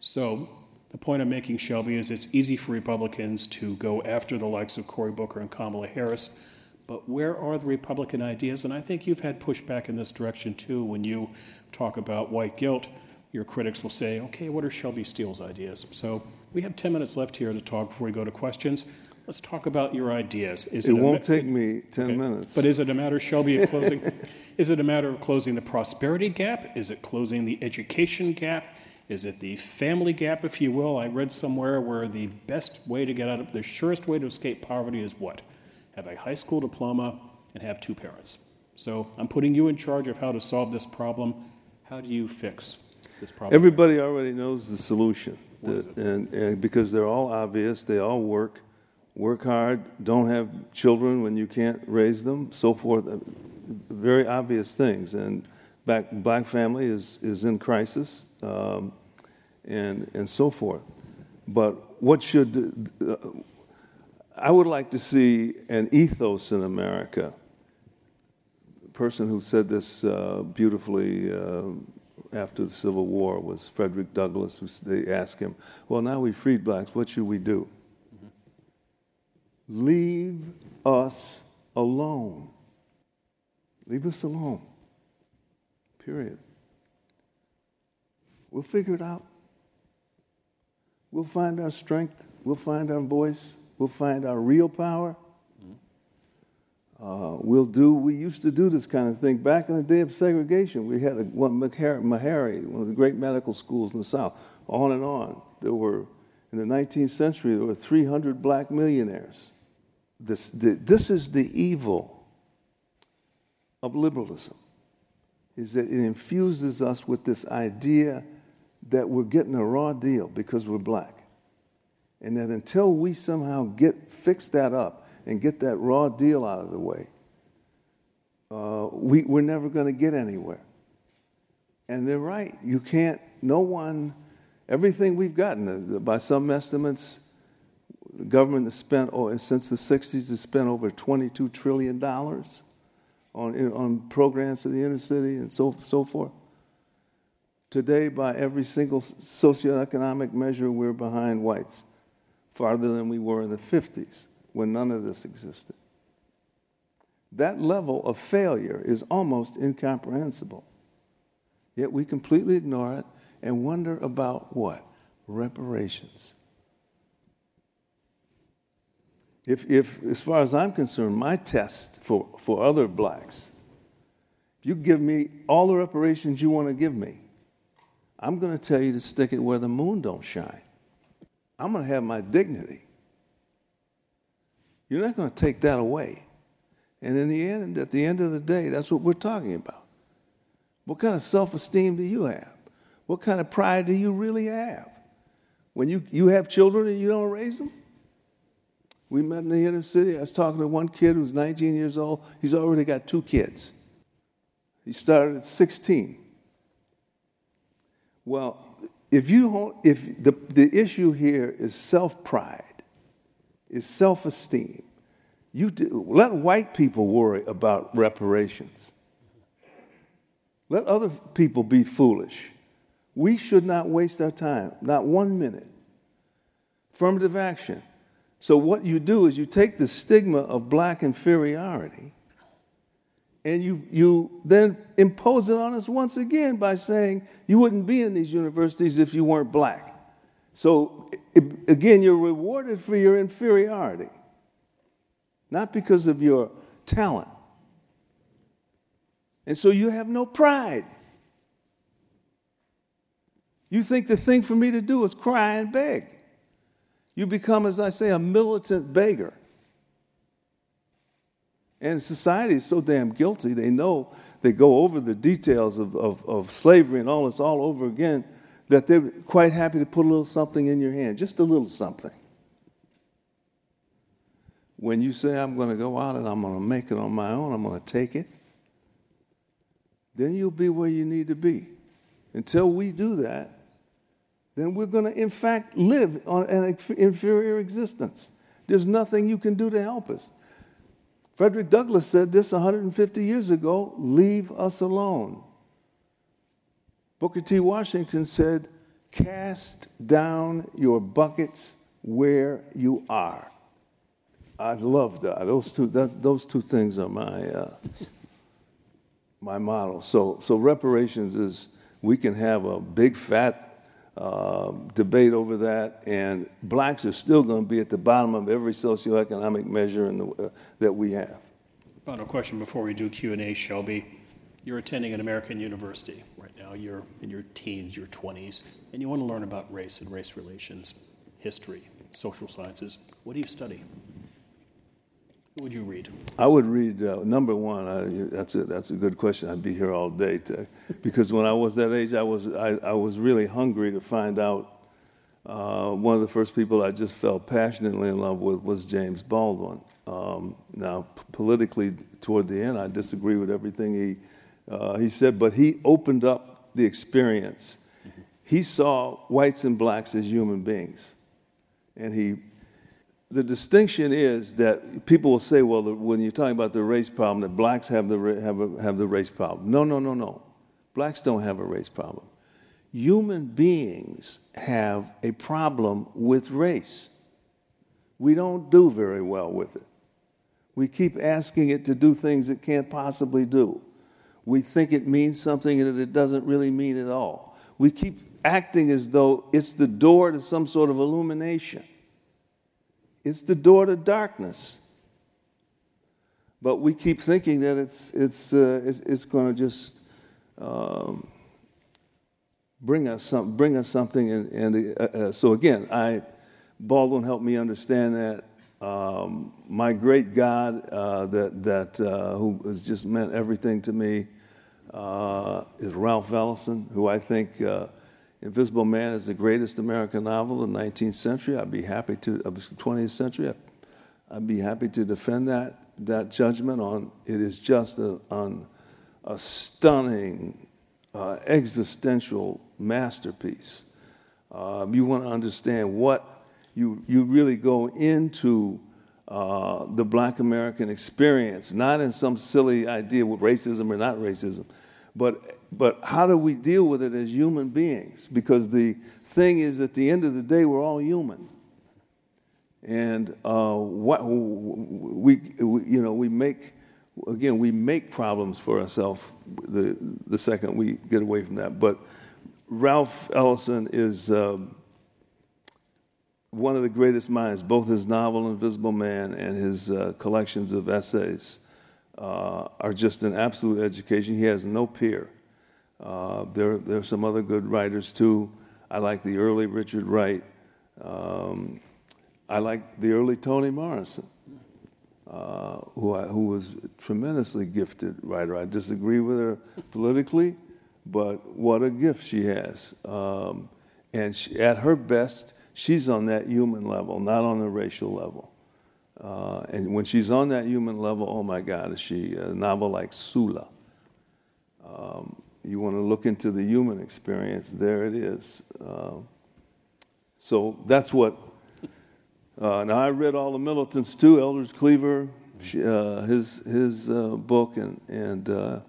So The point I'm making, Shelby, is it's easy for Republicans to go after the likes of Cory Booker and Kamala Harris, but where are the Republican ideas? And I think you've had pushback in this direction too. When you talk about white guilt, your critics will say, okay, what are Shelby Steele's ideas? So we have 10 minutes left here to talk before we go to questions. Let's talk about your ideas. Is it, it won't take me 10 okay. minutes. But is it a matter, Shelby, of closing? is it a matter of closing the prosperity gap? Is it closing the education gap? Is it the family gap, if you will? I read somewhere where the best way to get out of the surest way to escape poverty is what? Have a high school diploma and have two parents. So I'm putting you in charge of how to solve this problem. How do you fix this problem? Everybody already knows the solution. The, and, and because they're all obvious, they all work. Work hard, don't have children when you can't raise them, so forth. Very obvious things. And black, black family is, is in crisis um, and, and so forth. But what should, uh, I would like to see an ethos in America. The person who said this uh, beautifully uh, after the Civil War was Frederick Douglass. They asked him, Well, now we freed blacks, what should we do? Leave us alone. Leave us alone. Period. We'll figure it out. We'll find our strength. We'll find our voice. We'll find our real power. Uh, we'll do, we used to do this kind of thing back in the day of segregation. We had a, one, Meharry, one of the great medical schools in the South, on and on. There were, in the 19th century, there were 300 black millionaires. This, this is the evil of liberalism is that it infuses us with this idea that we're getting a raw deal because we're black. And that until we somehow get fix that up and get that raw deal out of the way, uh, we, we're never going to get anywhere. And they're right. You can't, no one, everything we've gotten, uh, by some estimates, the government has spent, oh, since the 60s, has spent over $22 trillion on, on programs for the inner city and so, so forth. Today, by every single socioeconomic measure, we're behind whites, farther than we were in the 50s when none of this existed. That level of failure is almost incomprehensible. Yet we completely ignore it and wonder about what? Reparations. If, if, as far as I'm concerned, my test for, for other blacks, if you give me all the reparations you want to give me, I'm going to tell you to stick it where the moon don't shine. I'm going to have my dignity. You're not going to take that away. And in the end, at the end of the day, that's what we're talking about. What kind of self-esteem do you have? What kind of pride do you really have? When you, you have children and you don't raise them? We met in the inner city. I was talking to one kid who's 19 years old. He's already got two kids. He started at 16. Well, if you don't, if the, the issue here is self pride, is self esteem, you do, let white people worry about reparations. Let other people be foolish. We should not waste our time, not one minute. Affirmative action. So, what you do is you take the stigma of black inferiority and you, you then impose it on us once again by saying you wouldn't be in these universities if you weren't black. So, it, again, you're rewarded for your inferiority, not because of your talent. And so you have no pride. You think the thing for me to do is cry and beg. You become, as I say, a militant beggar. And society is so damn guilty, they know they go over the details of, of, of, slavery and all this all over again, that they're quite happy to put a little something in your hand, just a little something. When you say, I'm going to go out and I'm going to make it on my own, I'm going to take it, then you'll be where you need to be. Until we do that, then we're going to, in fact, live on an inferior existence. There's nothing you can do to help us. Frederick Douglass said this 150 years ago leave us alone. Booker T. Washington said, cast down your buckets where you are. I love that. Those two, that, those two things are my, uh, my model. So, so reparations is we can have a big fat uh, debate over that, and blacks are still going to be at the bottom of every socioeconomic measure the, uh, that we have. Final question before we do Q and A, Shelby. You're attending an American university right now. You're in your teens, your 20s, and you want to learn about race and race relations, history, social sciences. What do you study? What would you read? I would read uh, number one. I, that's a that's a good question. I'd be here all day to, because when I was that age, I was I, I was really hungry to find out. Uh, one of the first people I just fell passionately in love with was James Baldwin. Um, now, p- politically, toward the end, I disagree with everything he uh, he said, but he opened up the experience. He saw whites and blacks as human beings, and he the distinction is that people will say, well, when you're talking about the race problem, that blacks have the, have, a, have the race problem. No, no, no, no. Blacks don't have a race problem. Human beings have a problem with race. We don't do very well with it. We keep asking it to do things it can't possibly do. We think it means something that it doesn't really mean at all. We keep acting as though it's the door to some sort of illumination. It's the door to darkness. But we keep thinking that it's, it's, uh, it's, it's going to just um, bring, us some, bring us something. And, and uh, uh, so, again, I, Baldwin helped me understand that. Um, my great God, uh, that, that, uh, who has just meant everything to me, uh, is Ralph Ellison, who I think Invisible Man is the greatest American novel of the 19th century. I'd be happy to, of the 20th century, I'd be happy to defend that, that judgment on it is just a, on a stunning uh, existential masterpiece. Uh, you want to understand what you, you really go into uh, the black American experience, not in some silly idea with racism or not racism, but, but how do we deal with it as human beings? Because the thing is, at the end of the day, we're all human. And uh, what we, we, you know, we make, again, we make problems for ourselves the, the second we get away from that. But Ralph Ellison is um, one of the greatest minds, both his novel Invisible Man and his uh, collections of essays uh, are just an absolute education. He has no peer. Uh, there, there are some other good writers too. I like the early Richard Wright. Um, I like the early Toni Morrison, uh, who, I, who was a tremendously gifted writer. I disagree with her politically, but what a gift she has. Um, and she, at her best, she's on that human level, not on the racial level. Uh, and when she's on that human level, oh my God, is she a novel like Sula? Um, you want to look into the human experience, there it is. Uh, so that's what. Uh, now I read all the militants too, Eldridge Cleaver, uh, his his uh, book, and and uh,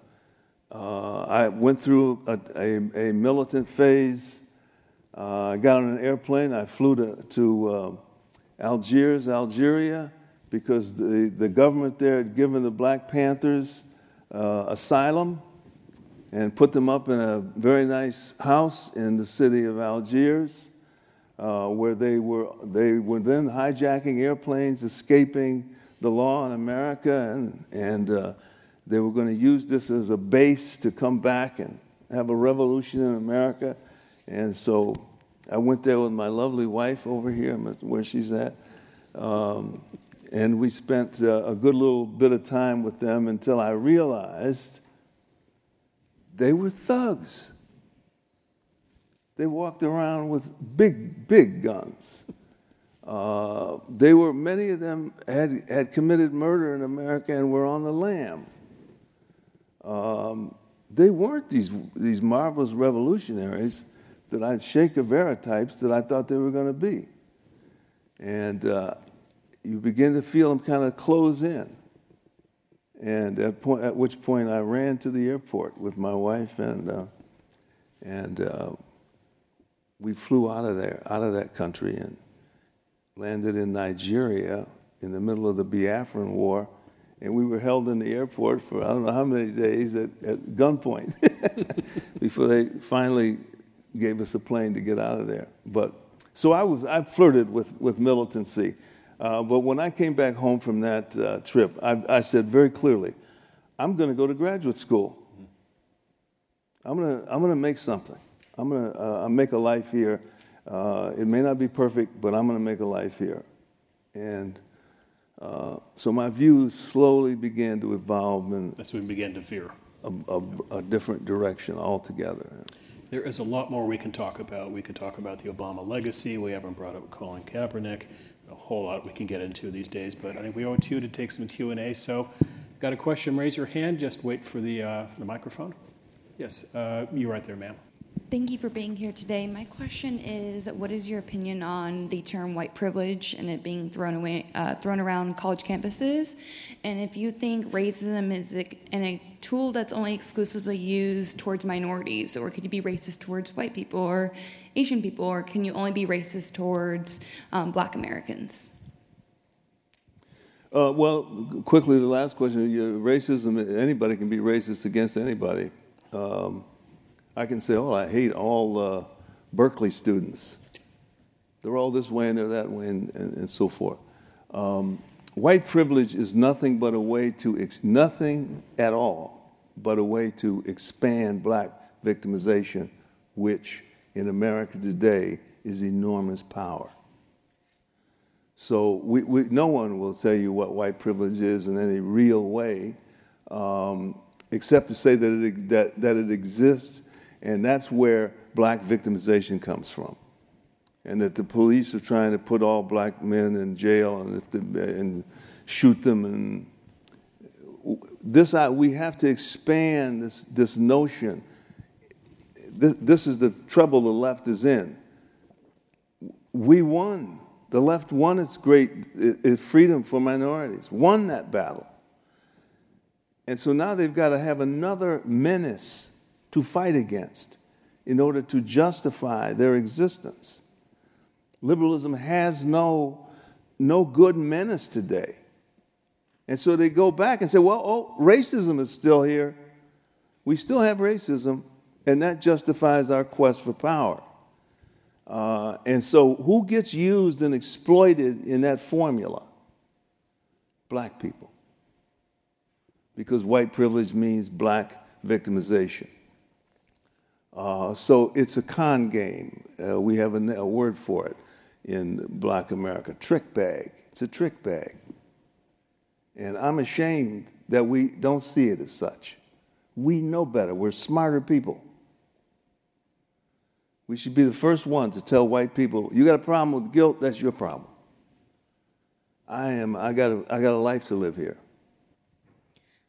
I went through a, a, a militant phase. I got on an airplane. I flew to to Algiers, Algeria because the, the government there had given the Black Panthers uh, asylum and put them up in a very nice house in the city of Algiers, uh, where they were, they were then hijacking airplanes, escaping the law in America, and, and uh, they were going to use this as a base to come back and have a revolution in America. And so I went there with my lovely wife over here, where she's at. Um, and we spent uh, a good little bit of time with them until I realized they were thugs. They walked around with big, big guns. Uh, they were, many of them had, had committed murder in America and were on the lam. Um, they weren't these, these marvelous revolutionaries that I, Che Guevara types that I thought they were going to be. And uh, you begin to feel them kind of close in. And at, point, at which point I ran to the airport with my wife, and, uh, and uh, we flew out of there, out of that country, and landed in Nigeria in the middle of the Biafran War, and we were held in the airport for I don't know how many days at, at gunpoint before they finally gave us a plane to get out of there. But so I was I flirted with with militancy, uh, but when I came back home from that uh, trip, I, I said very clearly, I'm going to go to graduate school. I'm going to I'm to make something. I'm going to uh, make a life here. Uh, it may not be perfect, but I'm going to make a life here. And uh, so my views slowly began to evolve And That's when we began to fear. a, a, a different direction altogether. There is a lot more we can talk about. We could talk about the Obama legacy. We haven't brought up Colin Kaepernick. A whole lot we can get into these days, but I think we owe it to you to take some Q and A. So, got a question? Raise your hand. Just wait for the uh, the microphone. Yes, uh, you right there, ma'am. Thank you for being here today. My question is, what is your opinion on the term white privilege and it being thrown away, uh, thrown around college campuses? And if you think racism is a, a tool that's only exclusively used towards minorities, or could you be racist towards white people or Asian people, or can you only be racist towards um, Black Americans? Uh, well, quickly, the last question: racism. Anybody can be racist against anybody. Um, I can say, oh, I hate all uh, Berkeley students. They're all this way and they're that way and, and, and so forth. Um, white privilege is nothing but a way to, ex- nothing at all, but a way to expand black victimization, which in America today is enormous power. So we, we, no one will tell you what white privilege is in any real way, um, except to say that it, that, that it exists and that's where black victimization comes from. And that the police are trying to put all black men in jail and, if the, and shoot them. And this, we have to expand this, this notion. This, this is the trouble the left is in. We won. The left won its great its freedom for minorities, won that battle. And so now they've got to have another menace to fight against in order to justify their existence. Liberalism has no, no good menace today. And so they go back and say, well, oh, racism is still here. We still have racism, and that justifies our quest for power. Uh, and so, who gets used and exploited in that formula? Black people. Because white privilege means black victimization. Uh, so it's a con game. Uh, we have a, a, word for it in Black America trick bag. It's a trick bag. And I'm ashamed that we don't see it as such. We know better. We're smarter people. We should be the first ones to tell white people, you got a problem with guilt, that's your problem. I am, I got a, I got a life to live here.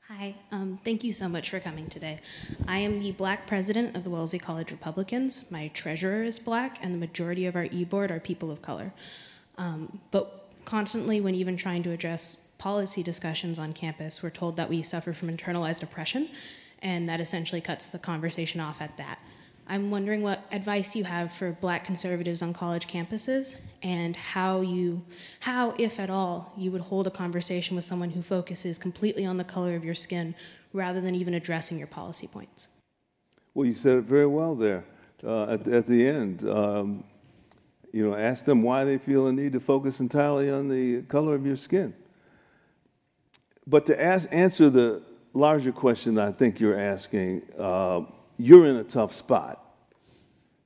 Hi, um, thank you so much for coming today. I am the Black president of the Wellesley College Republicans. My treasurer is Black, and the majority of our e board are people of color. Um, but constantly, when even trying to address policy discussions on campus, we're told that we suffer from internalized oppression, and that essentially cuts the conversation off at that. I'm wondering what advice you have for black conservatives on college campuses and how you how if at all you would hold a conversation with someone who focuses completely on the color of your skin rather than even addressing your policy points. Well, you said it very well there uh, at, at, the end. Um, you know, ask them why they feel a need to focus entirely on the color of your skin. But to ask, answer the larger question I think you're asking, uh, you're in a tough spot.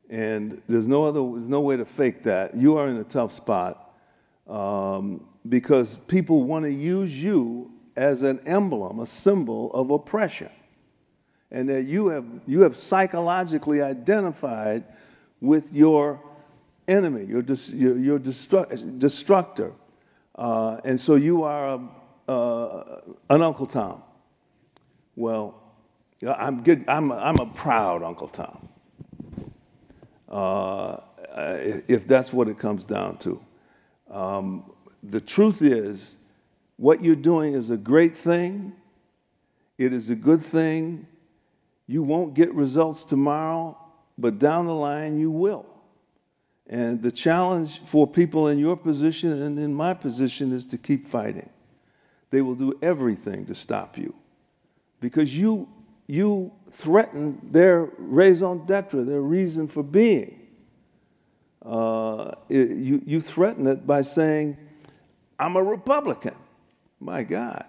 And there's no other, there's no way to fake that. You are in a tough spot um, because people want to use you as an emblem, a symbol of oppression. And that you have, you have psychologically identified with your enemy, your, your, your destru- destructor. Uh, and so you are a, uh, an Uncle Tom. Well, I'm, good, I'm, a, I'm a proud Uncle Tom, uh, if that's what it comes down to. Um, the truth is, what you're doing is a great thing. It is a good thing. You won't get results tomorrow, but down the line you will. And the challenge for people in your position and in my position is to keep fighting. They will do everything to stop you because you, you threaten their raison d'etre, their reason for being. Uh, you, you threaten it by saying, I'm a Republican. My God,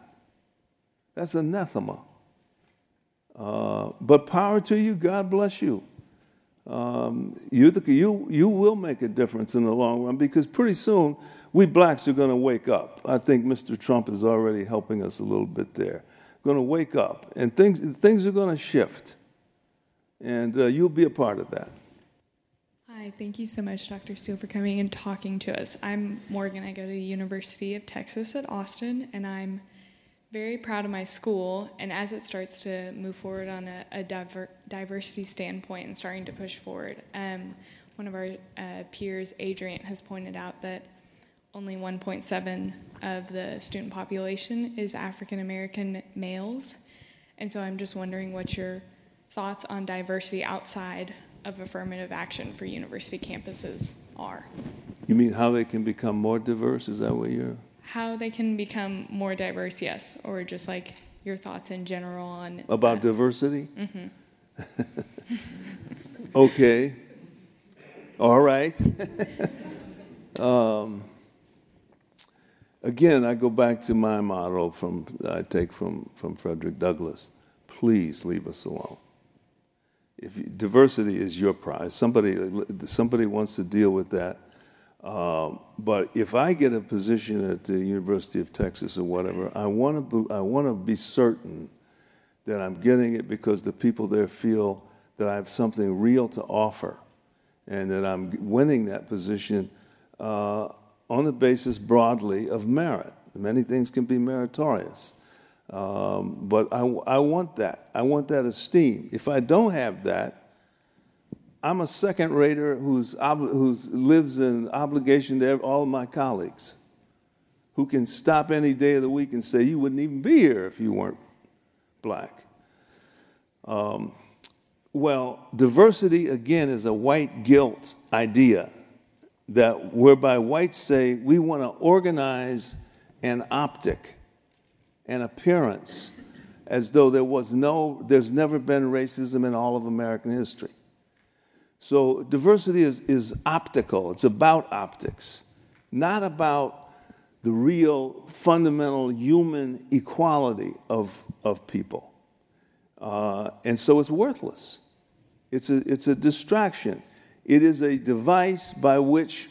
that's anathema. Uh, but power to you, God bless you. Um, you, the, you, you will make a difference in the long run because pretty soon we blacks are going to wake up. I think Mr. Trump is already helping us a little bit there. Going to wake up and things, things are going to shift. And uh, you'll be a part of that. Hi, thank you so much, Dr. Steele, for coming and talking to us. I'm Morgan. I go to the University of Texas at Austin, and I'm very proud of my school. And as it starts to move forward on a, a diver, diversity standpoint and starting to push forward, um, one of our uh, peers, Adrian, has pointed out that only 1.7 of the student population is African American males. And so I'm just wondering what your thoughts on diversity outside of affirmative action for university campuses are. You mean how they can become more diverse? Is that what you're? How they can become more diverse, yes, or just like your thoughts in general on about uh, diversity. Mm-hmm. okay. All right. um, again, I go back to my motto from I take from from Frederick Douglass: "Please leave us alone." if you, diversity is your prize, somebody somebody wants to deal with that. Um, but if I get a position at the University of Texas or whatever, I want to I want to be certain that I'm getting it because the people there feel that I have something real to offer, and that I'm winning that position uh, on the basis broadly of merit. Many things can be meritorious. Um, but I, I want that. I want that esteem. If I don't have that, I'm a second rater who's, who's lives in obligation to all of my colleagues who can stop any day of the week and say, You wouldn't even be here if you weren't black. Um, well, diversity, again, is a white guilt idea that whereby whites say we want to organize an optic an appearance as though there was no, there's never been racism in all of American history. So diversity is, is optical, it's about optics, not about the real fundamental human equality of, of people. Uh, and so it's worthless. It's a, it's a distraction. It is a device by which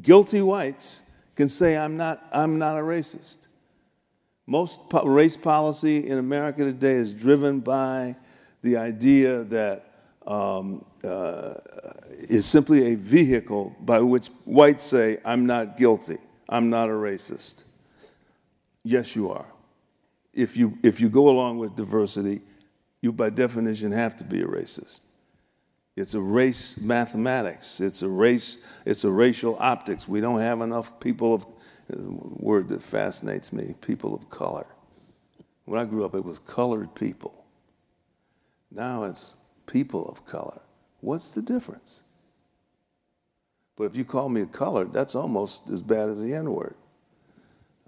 guilty whites can say, I'm not, I'm not a racist. Most race policy in America today is driven by the idea that um, uh, is simply a vehicle by which whites say, I'm not guilty, I'm not a racist. Yes, you are. If you, if you go along with diversity, you by definition have to be a racist. It's a race mathematics. It's a race. It's a racial optics. We don't have enough people of word that fascinates me people of color. When I grew up, it was colored people. Now it's people of color. What's the difference? But if you call me a colored, that's almost as bad as the N word.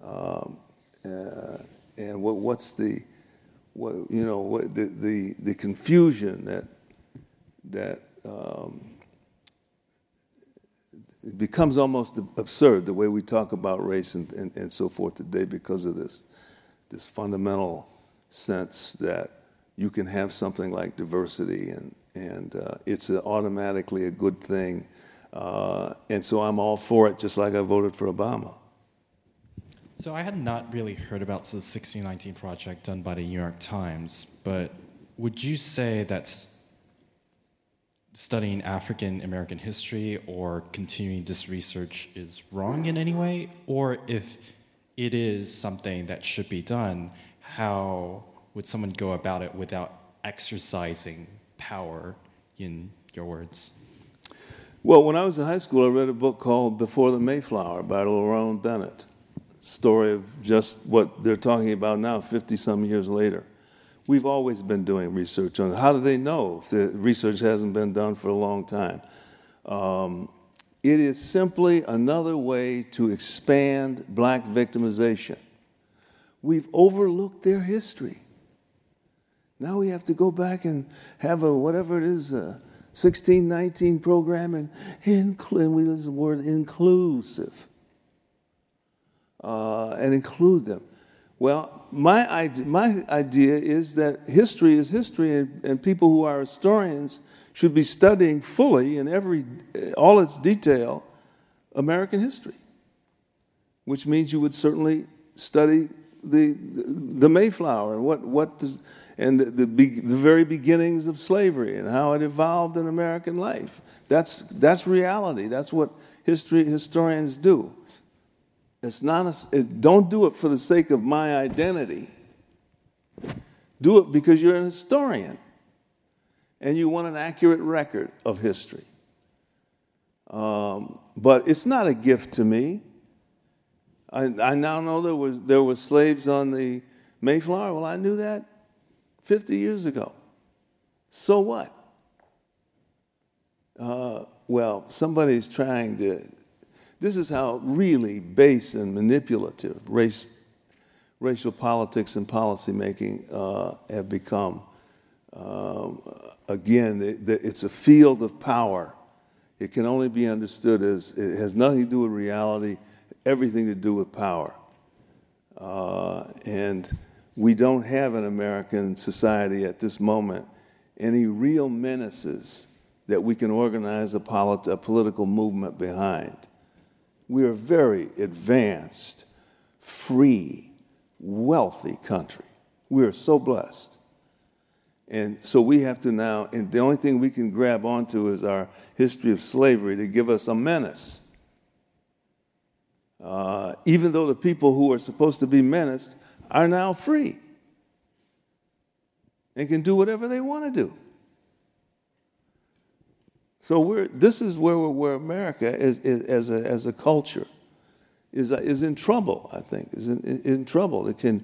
Um, uh, and what, what's the, what, you know, what, the, the, the confusion that, that um, it becomes almost absurd the way we talk about race and, and, and so forth today because of this, this fundamental sense that you can have something like diversity and, and uh, it's a, automatically a good thing. Uh, and so I'm all for it, just like I voted for Obama. So I had not really heard about the 1619 project done by the New York Times, but would you say that's studying African American history or continuing this research is wrong in any way, or if it is something that should be done, how would someone go about it without exercising power, in your words? Well, when I was in high school, I read a book called Before the Mayflower by Lerone Bennett. Story of just what they're talking about now, 50 some years later. We've always been doing research on it. How do they know if the research hasn't been done for a long time? Um, It is simply another way to expand black victimization. We've overlooked their history. Now we have to go back and have a whatever it is, a 1619 program and, inclu- and we use the word inclusive uh, and include them. Well, my idea, my idea is that history is history, and, and people who are historians should be studying fully in every eh, all its detail American history, which means you would certainly study the the Mayflower and what what does and the the, be, the very beginnings of slavery and how it evolved in American life. That's that's reality. That's what history historians do. It's not a, it, don't do it for the sake of my identity. Do it because you're an historian and you want an accurate record of history. Um, but it's not a gift to me. I, I now know there was there were slaves on the Mayflower. Well, I knew that 50 years ago. So what? Uh, well, somebody's trying to. This is how really base and manipulative race, racial politics and policymaking uh, have become. Um, again, it, it's a field of power. It can only be understood as it has nothing to do with reality, everything to do with power. Uh, and we don't have in American society at this moment any real menaces that we can organize a, polit- a political movement behind. We are a very advanced, free, wealthy country. We are so blessed. And so we have to now, and the only thing we can grab onto is our history of slavery to give us a menace. Uh, even though the people who are supposed to be menaced are now free and can do whatever they want to do. So we're, this is where, where America is, is, as, a, as a culture is, is in trouble, I think, is in, in trouble. It can,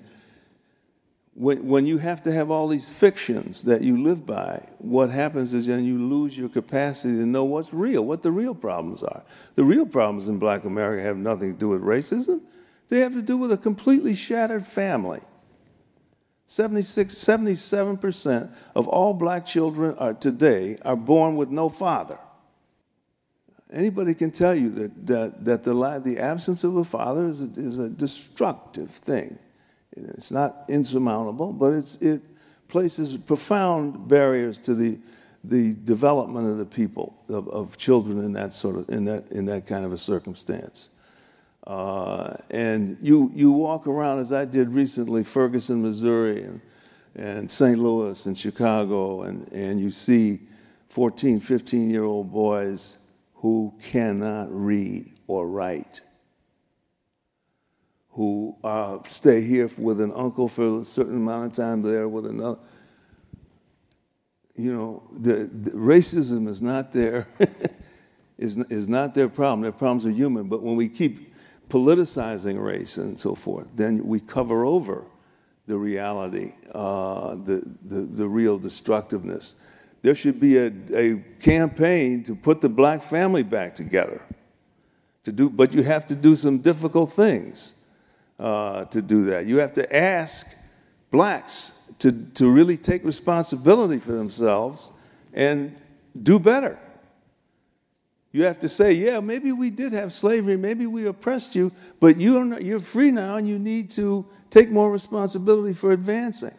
when, when you have to have all these fictions that you live by, what happens is then you lose your capacity to know what's real, what the real problems are. The real problems in black America have nothing to do with racism, they have to do with a completely shattered family. 76, 77% of all black children are, today are born with no father. Anybody can tell you that, that, that the, the absence of a father is a, is a destructive thing. It's not insurmountable, but it's, it places profound barriers to the, the development of the people, of, of children in that, sort of, in, that, in that kind of a circumstance. Uh, and you, you walk around, as I did recently, Ferguson, Missouri, and, and St. Louis and Chicago, and, and you see 14, 15 year old boys who cannot read or write, who uh, stay here with an uncle for a certain amount of time, there with another. You know, the, the racism is not there. is, is not their problem. Their problems are human. But when we keep politicizing race and so forth, then we cover over the reality, uh, the, the, the real destructiveness. There should be a, a campaign to put the black family back together. To do, but you have to do some difficult things uh, to do that. You have to ask blacks to, to really take responsibility for themselves and do better. You have to say, yeah, maybe we did have slavery, maybe we oppressed you, but you're, not, you're free now and you need to take more responsibility for advancing.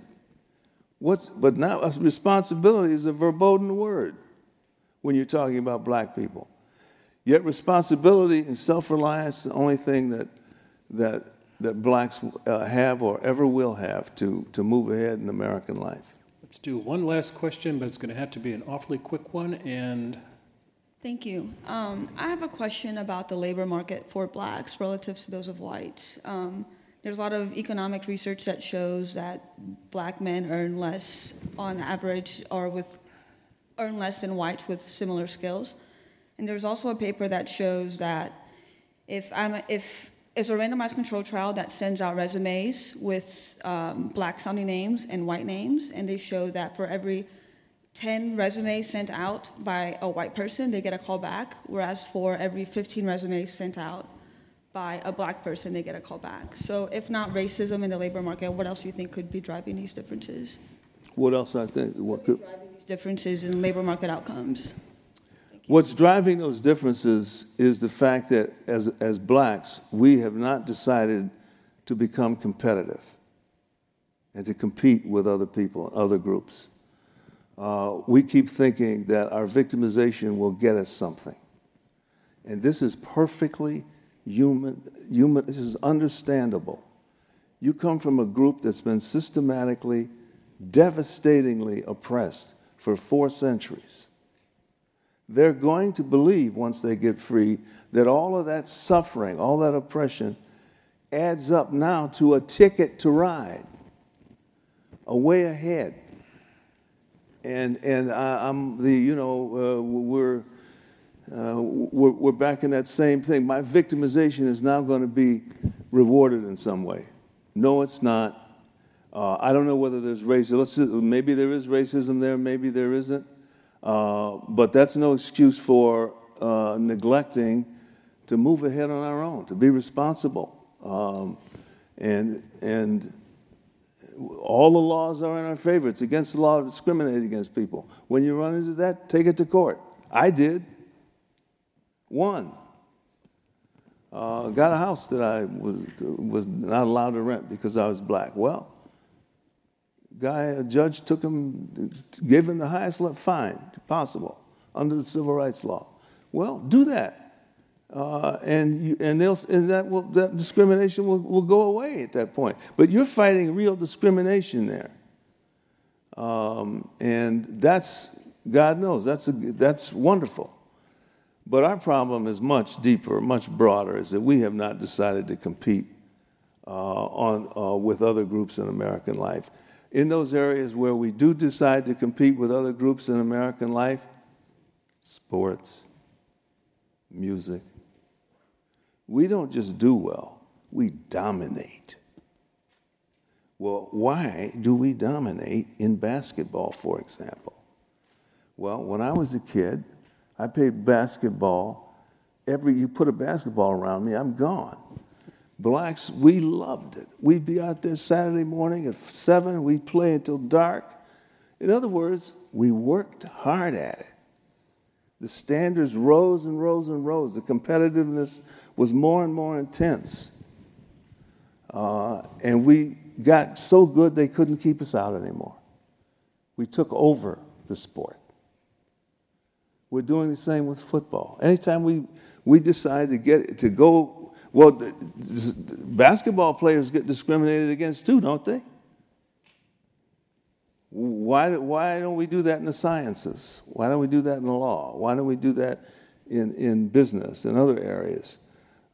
What's, but now responsibility is a verboten word when you're talking about black people. Yet responsibility and self-reliance is the only thing that, that, that blacks uh, have or ever will have to, to move ahead in American life. Let's do one last question, but it's going to have to be an awfully quick one. And Thank you. Um, I have a question about the labor market for blacks relative to those of whites. Um, there's a lot of economic research that shows that black men earn less on average or with earn less than whites with similar skills. And there's also a paper that shows that if I'm if it's a randomized control trial that sends out resumes with um, black sounding names and white names, and they show that for every 10 resumes sent out by a white person, they get a call back, whereas for every 15 resumes sent out by a black person, they get a call back. So, if not racism in the labor market, what else do you think could be driving these differences? What else I think? What could, Driving these differences in labor market outcomes? What's driving those differences is the fact that as, as blacks, we have not decided to become competitive and to compete with other people, other groups. Uh, we keep thinking that our victimization will get us something. And this is perfectly human, human, this is understandable. You come from a group that's been systematically, devastatingly oppressed for four centuries they're going to believe once they get free that all of that suffering, all that oppression adds up now to a ticket to ride, a way ahead. And, and I, am the, you know, uh, we're, uh, we're, we're back in that same thing. My victimization is now going to be rewarded in some way. No, it's not. Uh, I don't know whether there's racism. Maybe there is racism there, maybe there isn't. Uh, but that's no excuse for uh, neglecting to move ahead on our own, to be responsible. Um, and, and all the laws are in our favor. It's against the law to discriminate against people. When you run into that, take it to court. I did. One. Uh, got a house that I was, was not allowed to rent because I was black. Well, guy, a judge took him, gave him the highest fine possible under the civil rights law. Well, do that. Uh, and you, and, they'll, and that, will, that discrimination will, will go away at that point. But you're fighting real discrimination there. Um, and that's, God knows, that's, a, that's wonderful. But our problem is much deeper, much broader, is that we have not decided to compete uh, on, uh, with other groups in American life in those areas where we do decide to compete with other groups in American life sports, music we don't just do well, we dominate. Well, why do we dominate in basketball, for example? Well, when I was a kid, I played basketball. Every you put a basketball around me, I'm gone. Blacks, we loved it. We'd be out there Saturday morning at seven, we'd play until dark. In other words, we worked hard at it. The standards rose and rose and rose. The competitiveness was more and more intense. Uh, and we got so good they couldn't keep us out anymore. We took over the sport. We're doing the same with football. Anytime we, we decide to get to go well, basketball players get discriminated against too, don't they? Why, why don't we do that in the sciences? Why don't we do that in the law? Why don't we do that in, in business and other areas?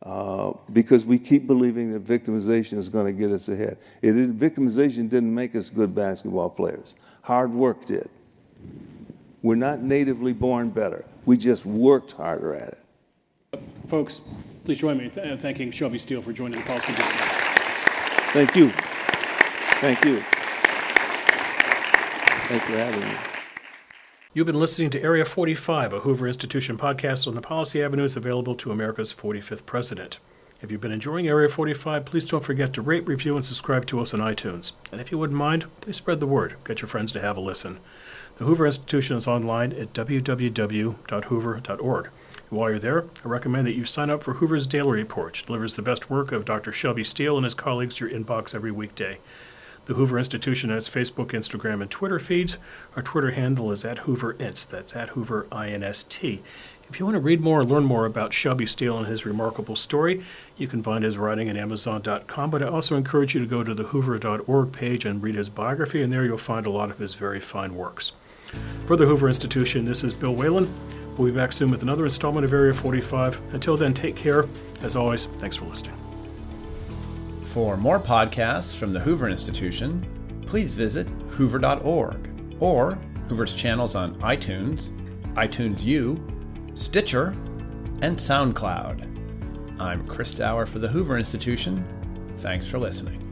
Uh, because we keep believing that victimization is going to get us ahead. It, victimization didn't make us good basketball players. Hard work did. We're not natively born better. We just worked harder at it. Folks, Please join me in th- thanking Shelby Steele for joining the policy group. Thank you. Thank you. Thanks for having me. You've been listening to Area 45, a Hoover Institution podcast on the policy avenues available to America's 45th president. If you've been enjoying Area 45, please don't forget to rate, review, and subscribe to us on iTunes. And if you wouldn't mind, please spread the word. Get your friends to have a listen. The Hoover Institution is online at www.hoover.org. While you're there, I recommend that you sign up for Hoover's Daily Report, which delivers the best work of Dr. Shelby Steele and his colleagues to your inbox every weekday. The Hoover Institution has Facebook, Instagram, and Twitter feeds. Our Twitter handle is at HooverInst. That's at Hoover INST. If you want to read more or learn more about Shelby Steele and his remarkable story, you can find his writing at Amazon.com. But I also encourage you to go to the Hoover.org page and read his biography, and there you'll find a lot of his very fine works. For the Hoover Institution, this is Bill Whalen. We'll be back soon with another installment of Area 45. Until then, take care. As always, thanks for listening. For more podcasts from the Hoover Institution, please visit hoover.org or Hoover's channels on iTunes, iTunes U, Stitcher, and SoundCloud. I'm Chris Dower for the Hoover Institution. Thanks for listening.